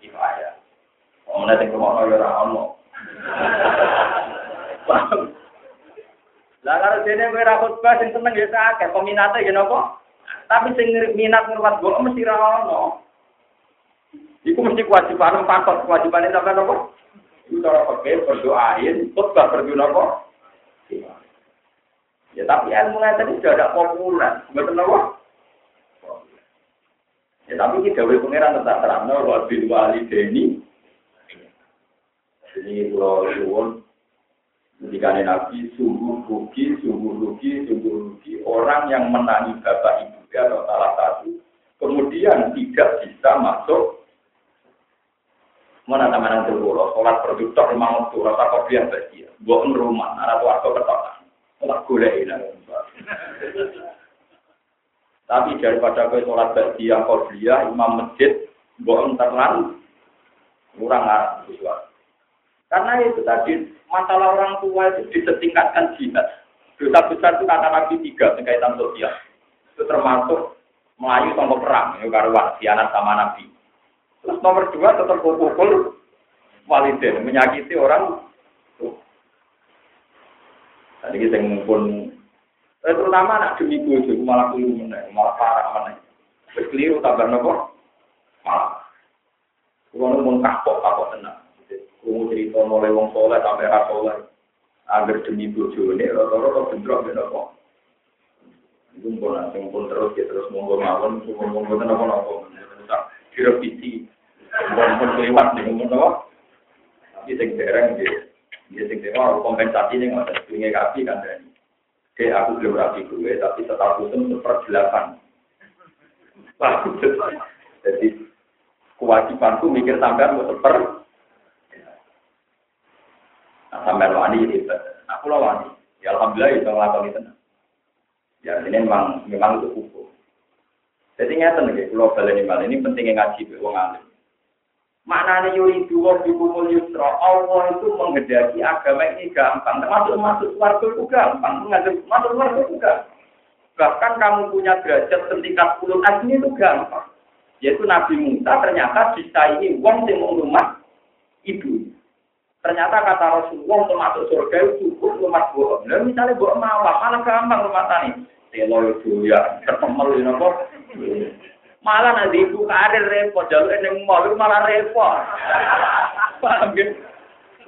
kifayah. Mau nanti ke mana ya orang Lah kalau dene kowe ra khutbah sing seneng ya akeh, peminate ya napa? Tapi sing minat ngruwat kok mesti ra ono. Iku mesti kewajiban pantot kewajibane sampean napa? Iku cara pakai berdoain, khutbah berdoa napa? Ya tapi ilmu tadi sudah ada populer, betul apa? Ya tapi kita boleh pengiran tetap terang, no, bil wali deni. Ini pulau suwon, ketika nabi sungguh rugi, sungguh rugi, sungguh rugi orang yang menangi bapak ibu atau salah satu, kemudian tidak bisa masuk mana teman itu sholat produktor memang waktu rasa kopi yang bahagia, buat rumah, anak warga bertokan. Tak golek Tapi daripada kau sholat yang kau imam masjid, bohong terlalu kurang arah Karena itu tadi masalah orang tua itu disetingkatkan jihad. Dosa besar itu kata Nabi tiga berkaitan sosial. Itu termasuk Melayu sama perang, ya karuan, anak sama Nabi. Terus nomor dua tetap pukul waliden, menyakiti orang Tadi kita ngumpul, eh, terutama anak demi bojo, malah keliru mana, malah parah mana. Terus keliru tambah nopo, malah. Kalau ngomong kapok, kapok tenang. Kamu cerita mulai wong soleh sampai ras soleh. Agar demi bojo ini, rata-rata bentrok kok. Itu pun nanti pun terus, ya terus monggo mawon, monggo tenang nopo. Direvisi, monggo kelewat nih, monggo nopo. Tapi sing dereng, dia sing dewa kompensasi nih nggak ada punya kaki kan dari. Oke, aku belum rapi gue, tapi statusnya delapan. Wah, jadi kewajibanku mikir sampai mau seper. Nah, sampai wani hebat. Aku lo wani. Ya alhamdulillah itu ngelakoni itu. Ya ini memang memang itu hukum. Jadi nyata nih, kalau balik ini pentingnya ngaji, wong alim. Maknanya yuri dua dikumul yusra. Allah itu mengedaki agama ini gampang. Termasuk masuk suarga itu gampang. Masuk suarga itu gampang. Bahkan kamu punya derajat setingkat puluh asli itu gampang. Yaitu Nabi Musa ternyata disaingi wong mau rumah ibu. Ternyata kata Rasulullah untuk masuk surga itu cukup rumah bohong. Nah, misalnya bohong mawar, malah gampang rumah tani. Telo itu ya, tertemel ini apa? Malah nanti ibu karir repot, jalur ini mau malah repot. Paham ya?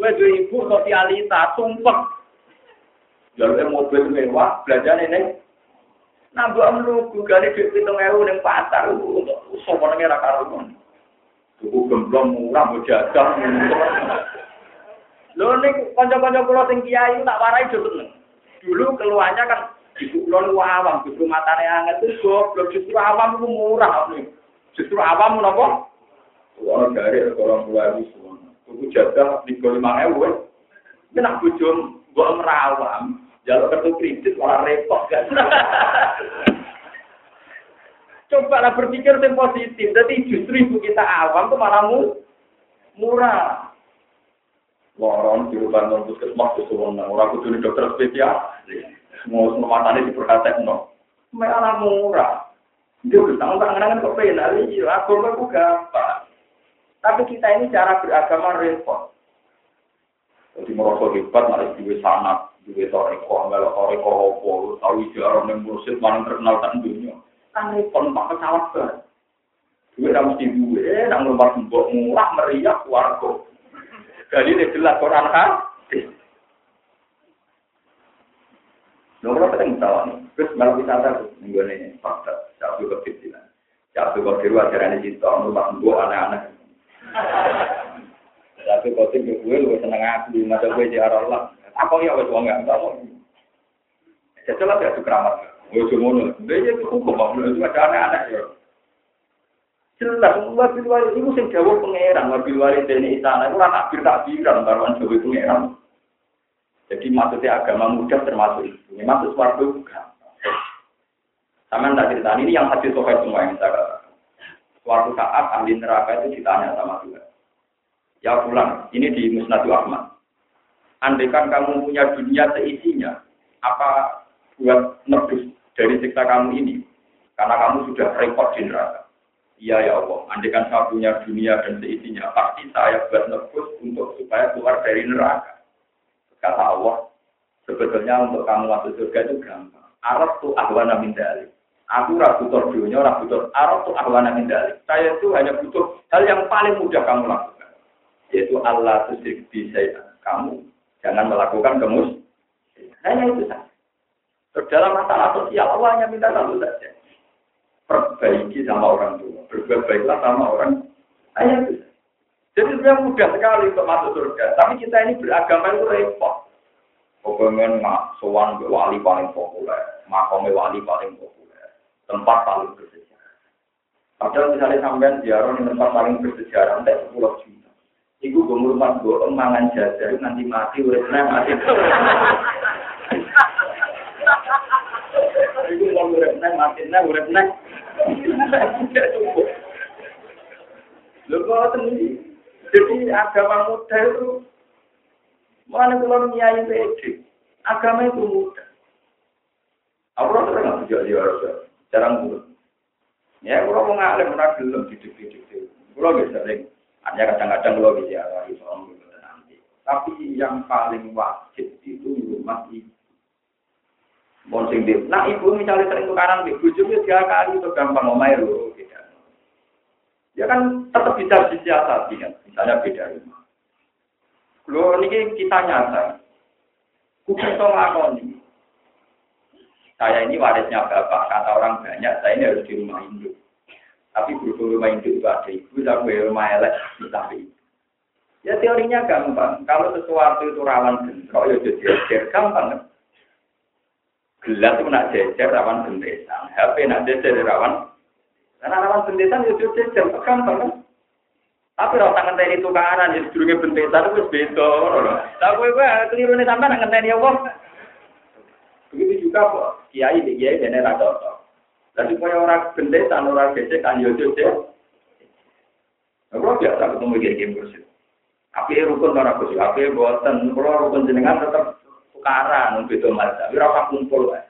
Gue tuh ibu sosialita, sumpah. Jalur mobil mewah, belajar ini. Nah, gue amlu, gue duit pitung ewu neng pasar, sopan ngira karun. Tuku gemblong murah, mau jajan. Lho nih, konco-konco pulau sing kiai tak warai jo Dulu keluarnya kan Ibu kulon awam, justru matane anget itu goblok, justru awam ku murah nih. Justru awam nopo? Orang dari orang tua itu semua. Tuku jaga tiga lima ewu. Ini nak bujum, gua merawam. Jalur kartu kredit malah repot kan. [LAUGHS] Coba lah berpikir yang positif. Jadi justru ibu kita awam tuh malah murah. Lorong di rumah non puskesmas itu orang kudu dokter spesial mau sematanya diperhatikan no. Malah murah. Dia bertanggung tangan kok penal iya, aku aku gampang. Tapi kita ini cara beragama repot. Jadi merasa hebat, malah juga sangat, juga toreko, malah toreko hopo, tahu jarang yang murusit, mana terkenal tak dunia. Kan repot, maka pesawat kan. Juga tidak mesti gue, nak ngeluar sembok murah, meriah, warga. Jadi ini jelas Quran kan? Nomor apa yang tahu nih? Terus malah wisata minggu ini fakta. Satu kecil Satu kecil ajaran di situ, rumah gue anak-anak. Satu kecil gue lu seneng aku, masa gue di Allah. Apa ya wes wong enggak mau. Setelah ya keramat. Gue cuma nol. Dia itu hukum, mau itu ada anak-anak ya. Jelas, wabil wali itu sing jawab pangeran, wabil wali ini istana itu rata takbir takbiran, baruan jawab pangeran. Jadi maksudnya agama mudah termasuk itu. Ini maksud suatu juga. Sama tak cerita ini yang hadis sokai semua yang saya katakan. Suatu saat ahli neraka itu ditanya sama Tuhan. Ya pulang, ini di Musnadu Ahmad. Andaikan kamu punya dunia seisinya, apa buat nebus dari siksa kamu ini? Karena kamu sudah repot di neraka. Iya ya Allah, andaikan saya punya dunia dan seisinya, pasti saya buat nebus untuk supaya keluar dari neraka. Kata Allah, sebetulnya untuk kamu masuk surga itu gampang. Arab tuh ahwana min dalik. Aku ragu butuh dunia, ragu butuh Arab tuh ahwana min dalik. Saya itu hanya butuh hal yang paling mudah kamu lakukan. Yaitu Allah tusyrik saya. Kamu jangan melakukan kemus. Hanya itu saja. Dalam masalah sosial, Allah hanya minta satu saja. Perbaiki sama orang tua. Berbuat baiklah sama orang. Hanya itu saja. Jadi sebenarnya mudah sekali untuk masuk surga. Tapi kita ini beragama itu repot. Pokoknya mak sowan wali paling populer, makomnya wali paling populer, tempat paling bersejarah. Padahal misalnya sampean ziarah di tempat paling bersejarah, entah sepuluh juta. Iku gue ngurmat gue emangan jajar, nanti mati, udah mati. Iku mau urip nang mati nang urip nang. Lho kok Jadi agama muda itu Mulane kula nyai pede. Agama itu mudah. Aku ora sering ngajak dia jarang dulu. Ya, kalau mau ngalim ora gelem didik-didik. Kulo nggih sering hanya kadang-kadang kulo bisa arah soal nanti. Tapi yang paling wajib itu rumah ibu. Bon sing Nah, ibu misalnya sering tukaran di bojo dia kali itu gampang omae lho. Ya kan tetap bisa disiasati kan, misalnya beda rumah. Kulo niki kita nyata. Kudu to lakoni. Saya ini warisnya bapak, kata orang banyak, saya ini harus di rumah induk. Tapi berhubung rumah induk itu ada ibu, tapi rumah elek, tapi Ya teorinya gampang. Kalau sesuatu itu rawan bentrok, ya jadi jejer, gampang. Gelas itu nak jejer, rawan bentesan. HP nak jejer, rawan. Karena rawan bentesan, ya jejer, gampang kan? Tapi rasa ngenteni tukaran, ya sedurunge bentesan, itu beda. Tapi gue, keliru nih sampai ngenteni ya, Begitu juga kok kiai di kiai dan era cocok. Dan supaya orang bendesan orang becek kan yo. Kalau biasa ketemu kiai kiai. Tapi rukun orang bersih, tapi buatan kalau rukun jenengan tetap tukaran, itu mas. Tapi rasa kumpul kan.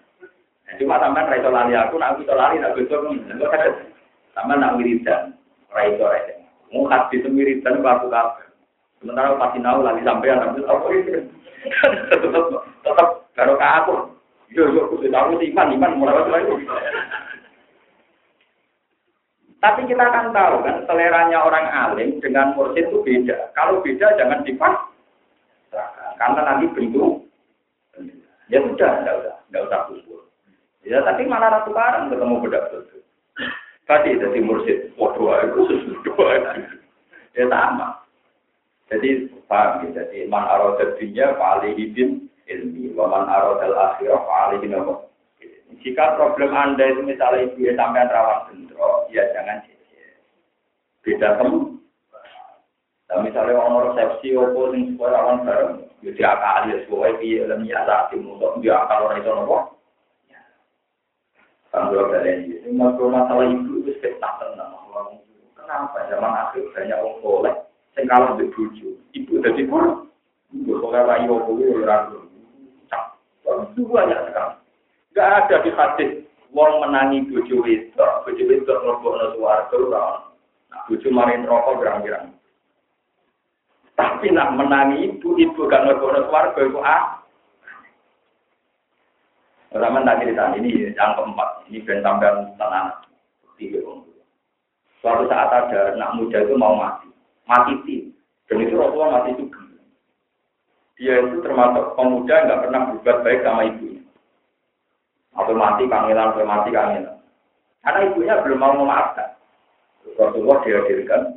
Cuma sampean raiso lali aku, nak iso lali, nak betul enggak ada. Sampean nak wiridan, raiso raiso. Mau hati itu wiridan aku kafe. Sementara pasti nahu lagi sampean, tapi apa itu? Tetap tetap karo aku. Yo yo kudu tahu iman iman mulai lagi. Tapi kita akan tahu kan seleranya orang alim dengan mursyid itu beda. Kalau beda jangan dipas. Karena nanti bentuk. Ya sudah, enggak usah, enggak usah kumpul. Ya tapi malah ratu karang ketemu beda betul. Tadi jadi mursyid, waduh itu sesuatu Ya sama. Jadi paham ya, jadi man arodat dunia paling hidin ilmi. Waman arodal akhirah fa'ali nopo. Jika problem Anda itu misalnya ibu ya sampai rawan bentrok, ya jangan jejer. Beda temu. Nah, misalnya orang resepsi opo sing sekolah rawan bareng, ya diakali ya sekolah piye lem ya tak dimutok dia akal orang itu nopo. Tanggung jawab ini. Ini masalah ibu itu sekitar tenang. Kenapa zaman akhir banyak orang soleh, sing kalah di ibu jadi kurang. Ibu soleh rayu itu ragu. Itu banyak sekali. Gak ada di hadis wong menangi bojo wedok, bojo wedok mlebokno swarga ora Nah, bojo marin rokok gerang-gerang. Tapi nak menangi ibu, ibu gak mlebokno swarga itu ah. Pertama tak cerita ini yang keempat, ini ben sampean tenang. Tiga Suatu saat ada anak muda itu mau mati, mati tim, dan itu Rasulullah mati juga dia itu termasuk pemuda yang nggak pernah berbuat baik sama ibunya. Atau mati kangelan, atau mati kangelan. Karena ibunya belum mau memaafkan. Rasulullah dihadirkan.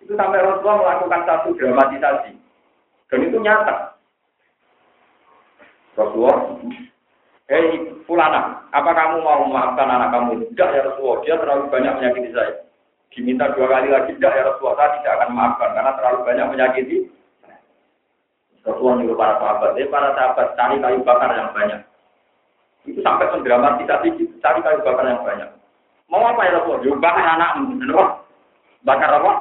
Itu sampai Rasulullah melakukan satu dramatisasi. Dan itu nyata. Rasulullah, hei fulana, apa kamu mau memaafkan anak kamu? Tidak ya Rasulullah, dia terlalu banyak menyakiti saya. Diminta dua kali lagi, tidak ya Rasulullah, saya tidak akan memaafkan karena terlalu banyak menyakiti Rasulullah nyuruh para sahabat, eh para sahabat cari kayu bakar yang banyak. Itu sampai tinggi, cari kayu bakar yang banyak. Mau apa ya Rasulullah? Yuk bakar anak, bakar apa?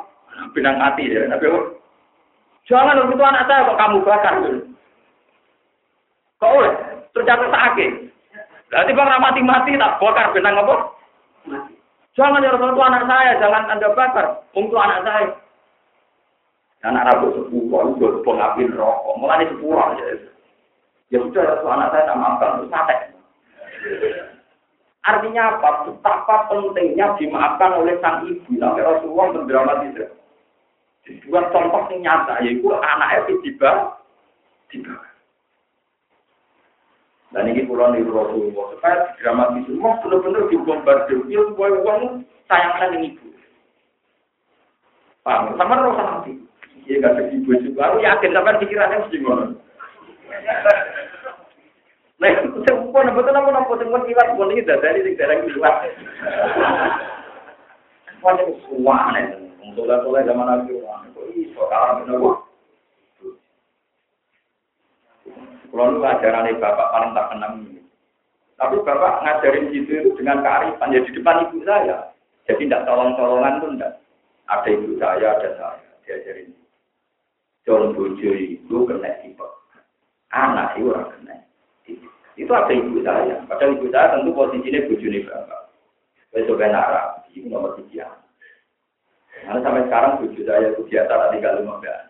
Benang mati ya, Nabi Jangan itu anak saya kok kamu bakar dulu. Kok oleh? Terjatuh sakit. Berarti bang mati-mati tak bakar benang apa? Jangan ya Rasulullah anak saya, jangan anda bakar. Untuk anak saya. Anak rabu sepuluh, itu pengabin rokok. Mulai sepuluh aja. Ya sudah, ya, anak saya tak maafkan, itu sate. Artinya apa? Betapa pentingnya dimaafkan oleh sang ibu. Sampai Rasulullah mendramatisir. Dua contoh yang nyata, yaitu anaknya tiba tiba. Dan ini pulau di Rasulullah. Supaya dramatis semua benar-benar dibombardir. Dia supaya uang sayangkan ini ibu. Paham? Sama rasa nanti. Iya gak ada ibu juga. Aku yakin sampai pikirannya mesti ngono. Nah, semua betul apa nopo semua kilat pun ini dari sing dereng kilat. Semuanya suwane. Untuk soleh zaman nopo. Kalau lu ajaran bapak paling tak kenal ini. Tapi bapak ngajarin gitu itu dengan kearifan ya di depan ibu saya. Jadi tidak tolong-tolongan tuh enggak. Ada ibu saya, ada saya diajarin. Jong bojo itu kena tipe. Anak itu orang kena. Itu ada ibu saya. Padahal ibu saya tentu posisinya bojone bapak. Besok kan arah, itu nomor tiga. Karena sampai sekarang bojo saya itu biasa tak tinggal lima belas.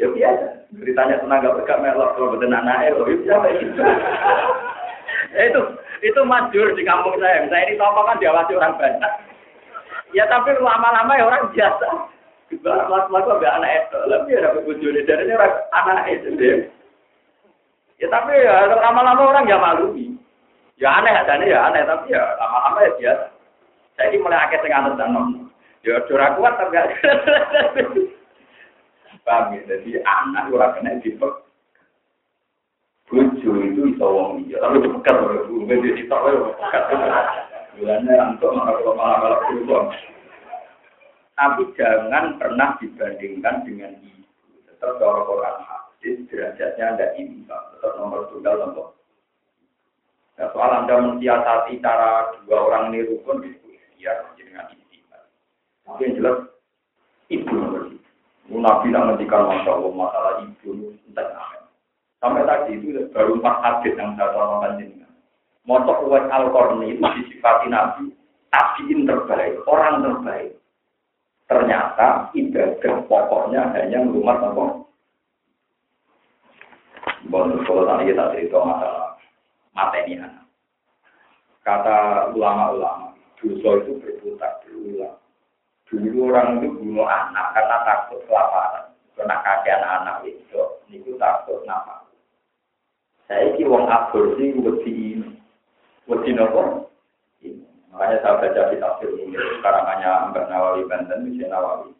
Ya biasa. Ceritanya tenaga berkak melok kalau betul anaknya, loh itu siapa itu? [LAUGHS] itu itu majur di kampung saya. Saya ini toko kan diawasi orang banyak. Ya tapi lama-lama ya orang biasa. Lama-lama gak anak itu. Lebih ada bojone dari ini orang anak itu deh. Ya tapi ya lama-lama orang ya malu. Ya aneh adanya ya aneh tapi ya lama-lama ya biasa. Saya ini mulai akhir tengah dan Ya curah kuat tapi gak. [LAUGHS] Paham ya? Jadi anak orang kena tipe. Bojo itu iso wong iya, tapi pekat lho, Bu. Jadi sitok lho pekat. Bulannya untuk malah malah malah Tapi jangan pernah dibandingkan dengan ibu. Tetap kalau Quran hadis derajatnya ada imbang. Tetap nomor tunggal nomor. Nah, soal anda mensiasati cara dua orang ini rukun itu ya dengan istimewa. Tapi yang jelas ibu nomor. Nabi yang menghentikan masya Allah masalah ibu entah Sampai tadi itu baru empat hadis yang saya contohkan jenengan. Motok Uwais al itu disifati Nabi, tabiin terbaik, orang terbaik. Ternyata ibadah pokoknya hanya rumah apa? Bonus kalau tadi kita cerita masalah materi anak. Kata ulama-ulama, dosa itu berputar berulang. Dulu orang itu bunuh anak karena takut kelaparan. Karena kakek anak-anak itu, itu takut nafas. Saya ini wong aborsi wedi ini. Wedi nopo? Makanya saya baca di tafsir ini, karangannya Mbak Nawawi Banten, Mbak Nawawi.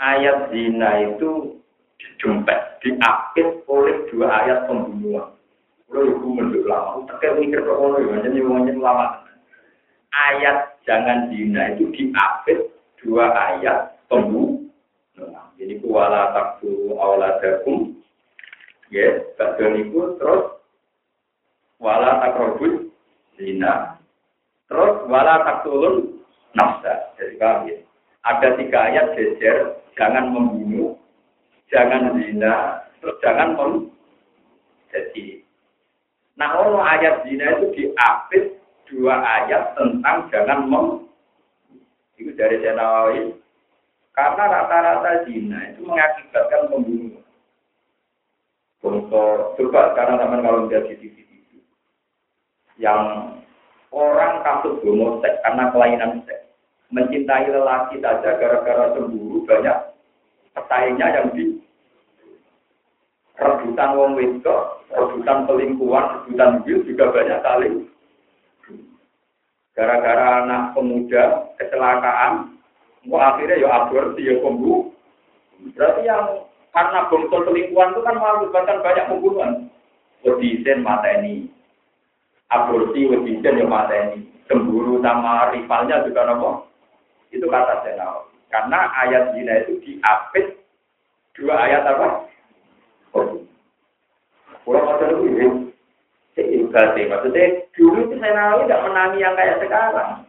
Ayat zina itu dijempet, diapit oleh dua ayat pembunuhan. Kalau ibu menduk lama, tekan mikir ke kono jadi ngomongnya lama. Ayat jangan zina itu diapit dua ayat pembunuhan. Jadi kuala taktu awaladakum Ya, bagian itu terus wala takrobus zina. Terus wala taktulun nafsa. Jadi kami ada tiga ayat jejer, jangan membunuh, jangan zina, terus jangan mem. Jadi, nah kalau ayat zina itu diapit dua ayat tentang jangan mem. Itu dari Senawawi. Karena rata-rata zina itu mengakibatkan pembunuhan. Untuk coba sekarang teman kalau melihat di TV itu, yang orang kasus homoseks karena kelainan seks, mencintai lelaki saja gara-gara cemburu banyak pesaingnya yang di rebutan wong wedok, rebutan pelingkuhan, rebutan bil juga banyak saling gara-gara anak pemuda kecelakaan, mau akhirnya ya aborsi ya pembunuh. Berarti yang karena bongkol selingkuhan itu kan mengakibatkan banyak pembunuhan. Wedisen mata ini. Aborsi wedisen yang mata ini. Cemburu sama rivalnya juga nopo. Itu kata saya Karena ayat zina itu diapit dua ayat apa? Oh. Pulau ada lebih Sehingga maksudnya dulu itu saya tidak menangi yang kayak sekarang.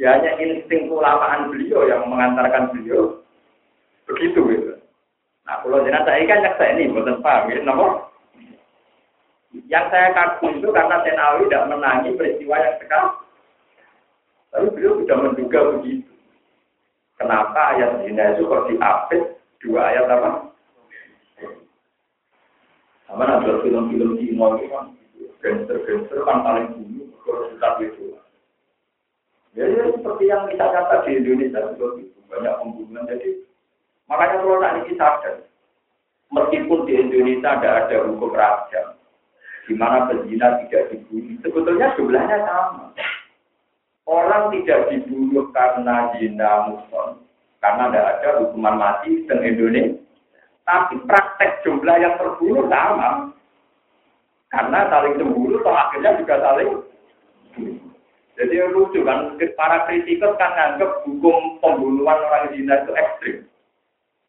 Ya hanya insting kulamaan beliau yang mengantarkan beliau begitu gitu. Nah, kalau jenazah saya kan saya ini bukan paham ya, nomor. Yang saya kagum itu karena Tenawi tidak menangi peristiwa yang sekarang. Tapi beliau sudah menduga begitu. Kenapa ayat zina itu kok diapit dua ayat apa? Sama ada film-film di itu kan, gangster-gangster kan paling dulu, kalau kita itu. Ya, ya seperti yang kita kata di Indonesia juga gitu, banyak pembunuhan. Jadi Makanya kalau tak ini sadar, meskipun di Indonesia tidak ada hukum rajam, di mana pezina tidak dibunuh, sebetulnya jumlahnya sama. Orang tidak dibunuh karena zina muson, karena tidak ada hukuman mati di Indonesia. Tapi praktek jumlah yang terbunuh sama. Karena saling cemburu, atau akhirnya juga saling Jadi lucu kan, para kritikus kan nganggap hukum pembunuhan orang zina itu ekstrim.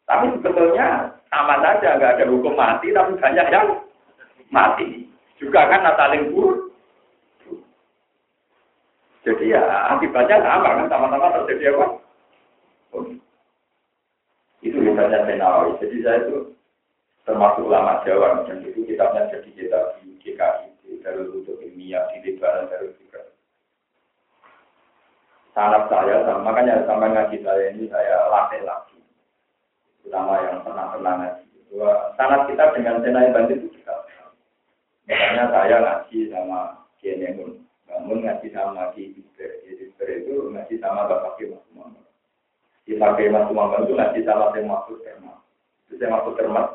Tapi sebetulnya sama saja, nggak ada hukum mati, tapi banyak yang mati. Juga kan saling buruk. Jadi ya akibatnya sama kan, sama-sama terjadi apa? Itu ya. hebatnya Senawi. Jadi saya itu termasuk ulama Jawa dan itu kitabnya jadi kitab di Darul Kutub Ilmiah di Lebaran Darul juga. Sangat saya, makanya sampai ngaji saya ini saya latih lagi. Terutama yang pernah pernah ngaji. Sangat kita dengan Senai Bandit itu dekat. Makanya saya ngaji sama Kienemun. Namun ngaji sama Ki Iber. Iber itu ngaji sama Bapak Ki Mas Muhammad. Ki Mas Muhammad itu ngaji sama Mahfud Termat. Itu Mahfud Termat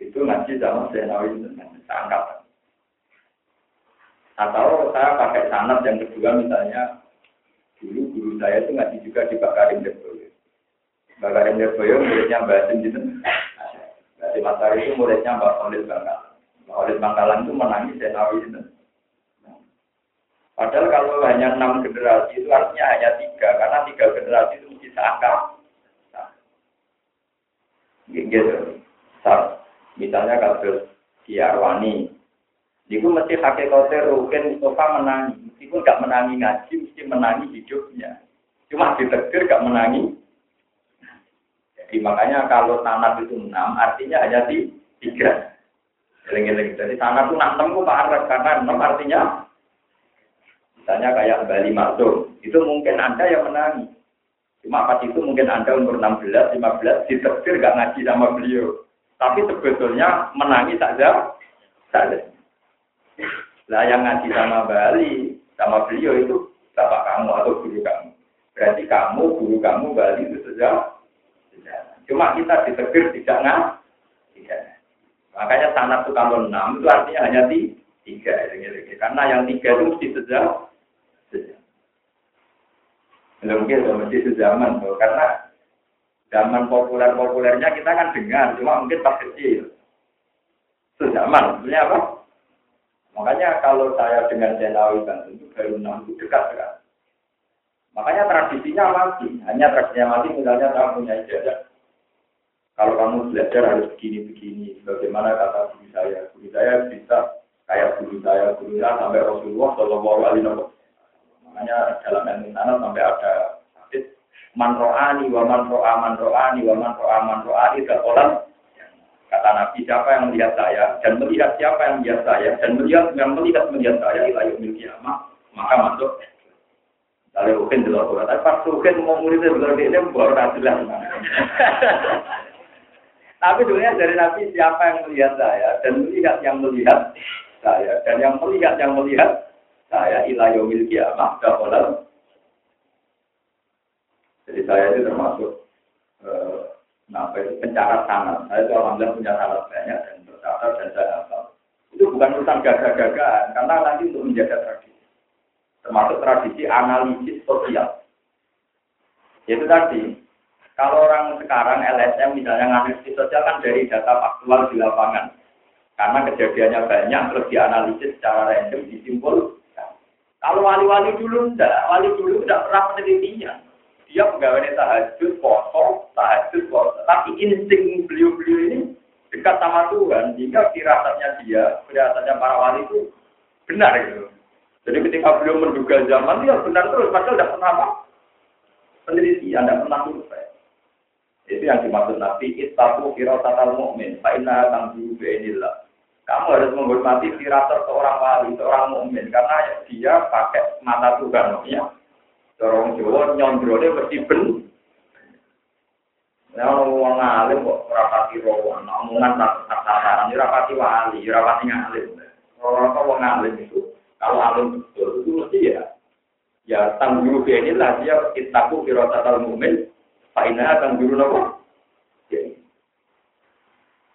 itu ngaji sama Senawi seangkatan. Atau saya pakai sanat yang kedua misalnya dulu guru saya itu ngaji juga di Bakarim Derboyo. Bakarim Derboyo muridnya Mbak Asim gitu. Mbak Matahari itu muridnya Mbak Khalid Bangkalan. Mbak Khalid Bangkalan itu menangis Senawi itu. Padahal kalau hanya enam generasi itu artinya hanya tiga, karena tiga generasi itu mesti seangkat. Gitu. Misalnya kasus Arwani, itu mesti hakikatnya Rukin Mustafa menangi. Meskipun gak menangi ngaji, mesti menangi hidupnya. Cuma ditegur gak menangi. Jadi makanya kalau tanah itu enam, artinya hanya di tiga. Jadi tanah itu enam itu parah karena enam artinya misalnya kayak Bali Maksum, itu mungkin Anda yang menangi. Cuma pas itu mungkin Anda umur 16, 15, ditegur gak ngaji sama beliau. Tapi sebetulnya menangi saja, saja. Lah yang ngaji sama Bali, sama beliau itu bapak kamu atau guru kamu. Berarti kamu, guru kamu Bali itu saja. Cuma kita ditegur tidak nggak. Makanya sanat itu kalau enam itu artinya hanya di tiga. Karena yang tiga itu mesti sejak. Belum gitu, mesti sejaman. Karena zaman populer-populernya kita kan dengar, cuma mungkin pas kecil. Sejaman, sebenarnya apa? Makanya kalau saya dengan Jenawi Banten itu baru enam itu dekat sekali. Makanya tradisinya mati. Hanya tradisinya mati misalnya kamu punya ijazah. Kalau kamu belajar harus begini-begini. Bagaimana kata guru saya? Guru saya bisa kayak guru saya, guru saya sampai Rasulullah Shallallahu Alaihi Wasallam. Makanya dalam ilmu tanah sampai ada hadis man ro'ani wa man ro'a man ro'ani wa man ro'a man ro'ani Kata Nabi, siapa yang melihat saya dan melihat siapa yang melihat saya dan melihat yang melihat melihat saya ila yaumil kiamah, maka masuk. Kalau mungkin di luar tapi pas mungkin mau muridnya berarti ini baru jelas. Tapi sebenarnya dari Nabi siapa yang melihat saya dan melihat yang melihat saya dan yang melihat yang melihat saya ila yaumil kiamah, Jadi saya itu termasuk eh, Nah, itu pencatat sanat. Saya itu alhamdulillah punya sanat banyak dan tercatat dan saya hafal. Itu bukan urusan gagah-gagahan, karena nanti untuk menjaga tradisi. Termasuk tradisi analisis sosial. Itu tadi, kalau orang sekarang LSM misalnya analisis sosial kan dari data faktual di lapangan. Karena kejadiannya banyak, terus dianalisis secara random, disimpul. Kalau wali-wali dulu enggak, wali dulu enggak pernah penelitian dia pegawai tahajud, poso, tahajud, poso. Tapi insting beliau-beliau ini dekat sama Tuhan, jika firasatnya dia, firasatnya para wali itu benar gitu. Jadi ketika beliau menduga zaman, dia benar terus, padahal tidak pernah apa? Penelitian, tidak pernah survei. Itu yang dimaksud Nabi, ittaku firasatal mu'min, fa'inna tanggu bi'inillah. Kamu harus menghormati firasat seorang wali, seorang mukmin karena dia pakai mata Tuhan, ya. Orang Jawa nyondrone mesti ben. Nah, wong alim kok rapati rawan, omongan tak tataran, rapati wali, rapati ngalim. Orang kok wong alim itu, kalau alim betul itu mesti ya, ya tanggung ini lah dia kitaku firatatal mumin, fainah tanggung nopo.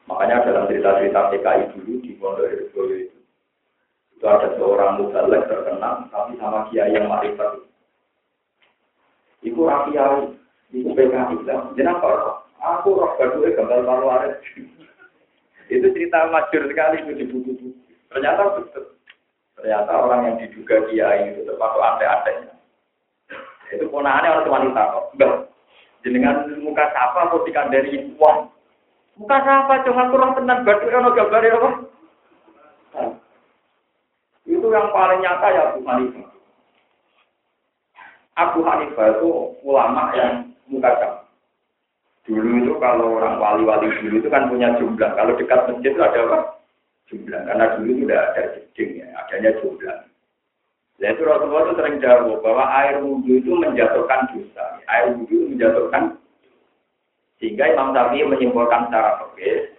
Makanya dalam cerita-cerita PKI dulu di Pondok Redoyo itu, itu ada seorang mubalek terkenal, tapi sama kiai yang marifat Iku rakyat, iku PKI lah. Kok, aku roh badu gambar malu aret. Itu cerita masyur sekali itu di buku-buku. Ternyata betul. Ternyata orang yang diduga kiai itu termasuk antek-anteknya. Itu ponaannya orang wanita kok. Enggak. Jenengan muka siapa atau dari uang? Muka siapa? Cuma kurang tenang badu kan gambar ya apa? Itu yang paling nyata ya Bu Hanifah. Abu Hanifah itu ulama yang mukadam. Dulu itu kalau orang wali-wali dulu itu kan punya jumlah. Kalau dekat masjid itu ada apa? Jumlah. Karena dulu itu tidak ada jeding ya, adanya jumlah. Nah itu Rasulullah itu sering jawab bahwa air wudhu itu menjatuhkan dosa. Air wudhu menjatuhkan sehingga Imam Syafi'i menyimpulkan secara fikih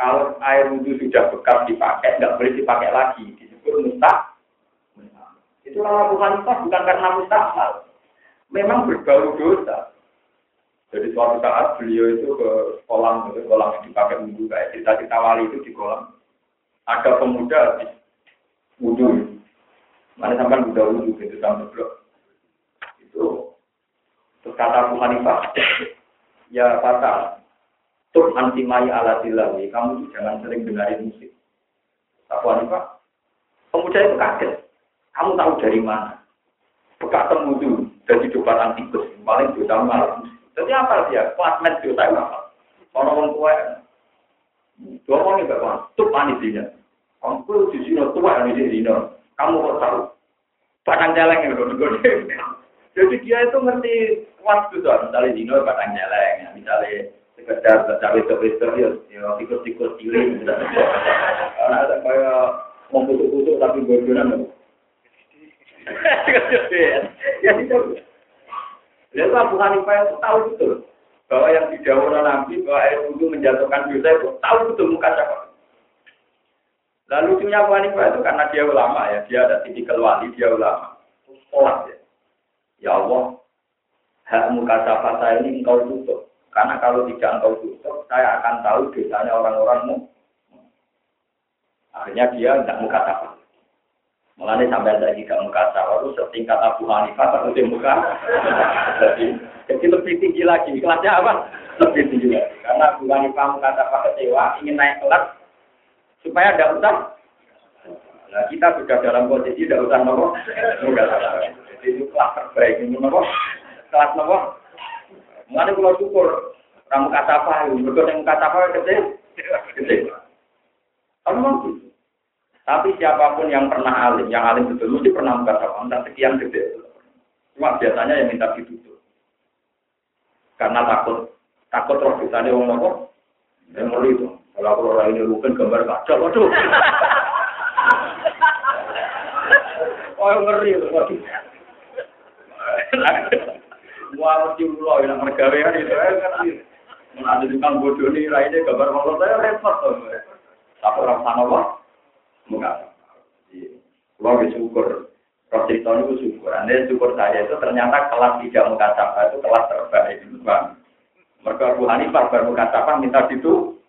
kalau air wudhu sudah bekas dipakai, nggak boleh dipakai lagi. Disebut mustah. Itu kalau bukan bukan karena mustahil. Memang berbau dosa. Jadi suatu saat beliau itu ke kolam, ke kolam yang dipakai wudhu kayak cerita-cerita wali itu di kolam. Ada pemuda di wudhu. Mana sampai udah wudhu gitu sampai blok. Itu terus kata Abu Hanifah, [CLEARS THROAT] ya kata, tuh anti maya ala dilawi, kamu jangan sering dengarin musik. Abu Hanifah, pemuda itu kaget. Kamu tahu dari mana? Bekas temu dari coba antikus, paling dosa malam. Jadi apa dia? Klasmen juta apa? Orang orang tua. Dua orang juga kan, tuh panik dia. Kamu di sini tua di sini, kamu kok tahu? Batang celeng yang udah Jadi dia itu ngerti waktu tuh, misalnya dino batang celeng, ya. misalnya sekedar cawe cawe ya, ya tikus-tikus cilik. Karena ada kayak mau kusuk-kusuk tapi bodohan. [LAUGHS] Ya itu. Lalu Abu Hanifah itu tahu betul bahwa yang didahului Nabi bahwa air wudhu menjatuhkan dosa itu tahu betul muka siapa. Lalu lucunya Abu Hanifah itu karena dia ulama ya, dia ada tipikal wali, dia ulama. Sholat ya. Ya Allah, hak muka siapa saya ini engkau tutup. Karena kalau tidak engkau tutup, saya akan tahu dosanya orang-orangmu. Akhirnya dia tidak muka siapa. Mengenai sampai tadi tidak muka itu setingkat Abu Hanifah atau di muka. Jadi, jadi lebih tinggi lagi. Kelasnya apa? Lebih tinggi lagi. Karena Abu Hanifah muka sawah kecewa, ingin naik kelas supaya ada utang. Nah, kita sudah dalam posisi tidak utang nopo. Muka. Jadi itu kelas terbaik ini nopo. Kelas nopo. Mengenai kalau syukur, orang muka sawah, berikut yang muka sawah kecil. Kecil. Kamu mau tapi siapa pun yang pernah alim, yang alim betul mesti pernah buka sawah, entah sekian gede. Cuma biasanya yang minta ditutup. Karena takut, takut roh kita ada orang nopo, yang ngeri itu. Kalau aku orang ini bukan gambar kaca, waduh. [LAUGHS] oh ngeri, waduh. Wah, mesti ulo, yang mergawean itu, ngerti. Menadi tukang bodoh ini, lainnya gambar Allah saya repot. Tapi orang sana, wah. Enggak. Kalau bersyukur, roh cerita itu syukur. Anda syukur saya itu ternyata kelas tidak mengatakan itu kelas terbaik. Bang. Mereka Abu Hanifah baru mengatakan minta itu.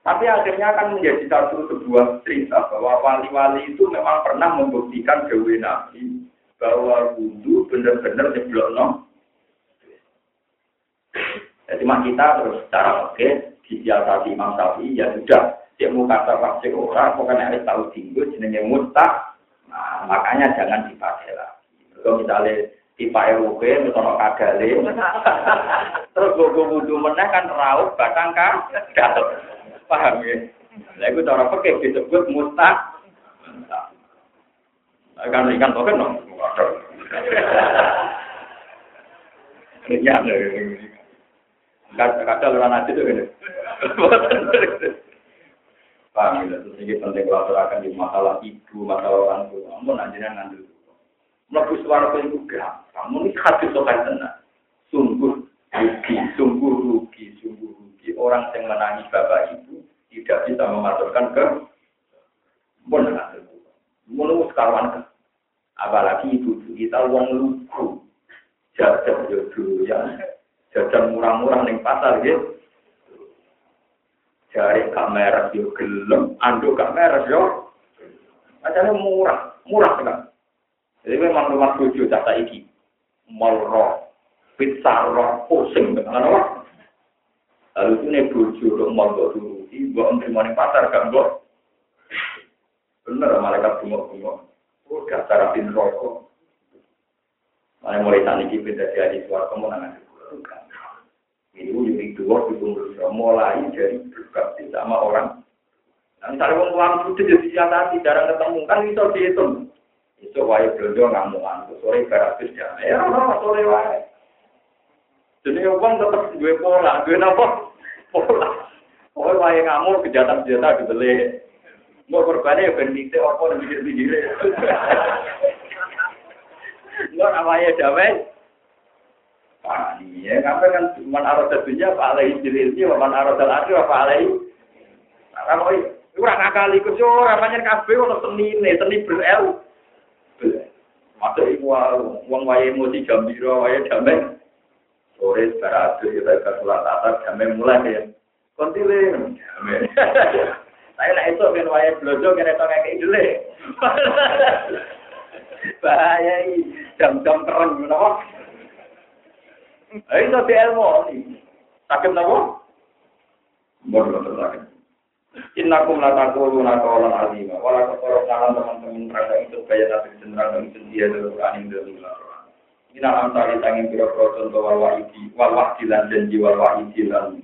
Tapi akhirnya akan menjadi satu sebuah cerita bahwa wali-wali itu memang pernah membuktikan Dewi Nabi bahwa wudhu benar-benar nyeblok no. Jadi kita terus secara oke disiasati Imam Syafi'i ya sudah dia mau kata pasti orang, pokoknya harus tahu tinggal jenenge muta. Nah, makanya jangan dipakai lagi. Kalau misalnya dipakai RUB, misalnya kagale, terus gue wudhu meneh kan raup batang kan. Paham ya? Nah, itu cara pakai disebut muta. Kan ikan token dong. Iya, kadang orang nanti tuh gini. Paham ya, terus ini penting kalau aturakan di masalah ibu, masalah orang tua. Kamu nantinya ngambil. Melebu suara itu Kamu ini hati sokan tenang. Sungguh rugi, sungguh rugi, sungguh rugi. Orang yang menangis bapak ibu tidak bisa mematurkan ke pun hasil. Menurut sekarang apalagi ibu kita uang lugu jajan jodoh ya murah-murah neng pasar gitu Jari kamera yo gelem, anduk kamera yo. Macamnya murah, murah kan. Jadi memang rumah tujuh data iki. Moro, pizza roh, pusing dengan apa? Lalu itu nih bojo untuk mal buat dulu, terima nih pasar kan bu? Bener malaikat bunga-bunga. Oh, dasar bin rokok. Mana mulai tani kita jadi suara kemenangan. Ini jadi dua bisa mulai dari berbakti sama orang. Dan misalnya orang tua sudah jadi siasati, jarang ketemu, kan bisa dihitung. Itu wae belanja ngamuan, sore beratus jam. Ya, sore wae. Jadi uang tetap gue pola, gue apa? Pola. Pokoknya wae ngamuk kejahatan-kejahatan dibeli. Mau korbannya ya berdiri apa dan pikir-pikir. Enggak [LAUGHS] namanya damai. Pak, iya, kamu kan cuma arah dunia, Pak Alai Jililnya, man arah dalati, Pak Alai. Nah, kamu itu orang akal ikut, so, namanya kabeh, ono seni, seni berel. Masuk iku wong wae emosi jam piro wae damai. Sore baratu kita ke sholat asar damai mulai ya. Kontile damai. Saya nak esok ben wae blojo kene to kayak idule. [LAUGHS] Bahaya jam-jam keren ngono. Ayo tapi ilmu. Sakit napa? Bodoh sakit. Innakum la taquluna qawlan azima wa la taquluna teman-teman mereka itu kaya nabi cenderung itu dia dalam Quran yang dalam Quran. Ina amsali tanging pira-pira contoh wal wahidi wal wahdi lan janji wal wahidi lan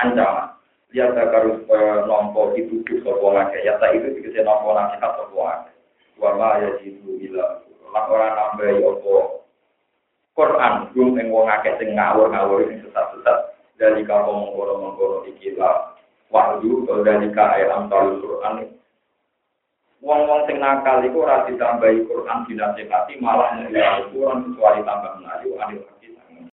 ancaman. Lihat karus supaya nompo itu sapa ngake. Ya tak itu dikese nompo nasihat sapa ngake. Wa ma yajidu ila lan ora nambahi apa Quran gung ing wong akeh sing ngawur-ngawur sing sesat-sesat. Dari kaum mengkono-mengkono iki lah. Wahyu dari ayat amtal Quran. Wong-wong sing nakal iku ora ditambahi Quran dinasihati malah ngelihat Quran kecuali tambah menayu anil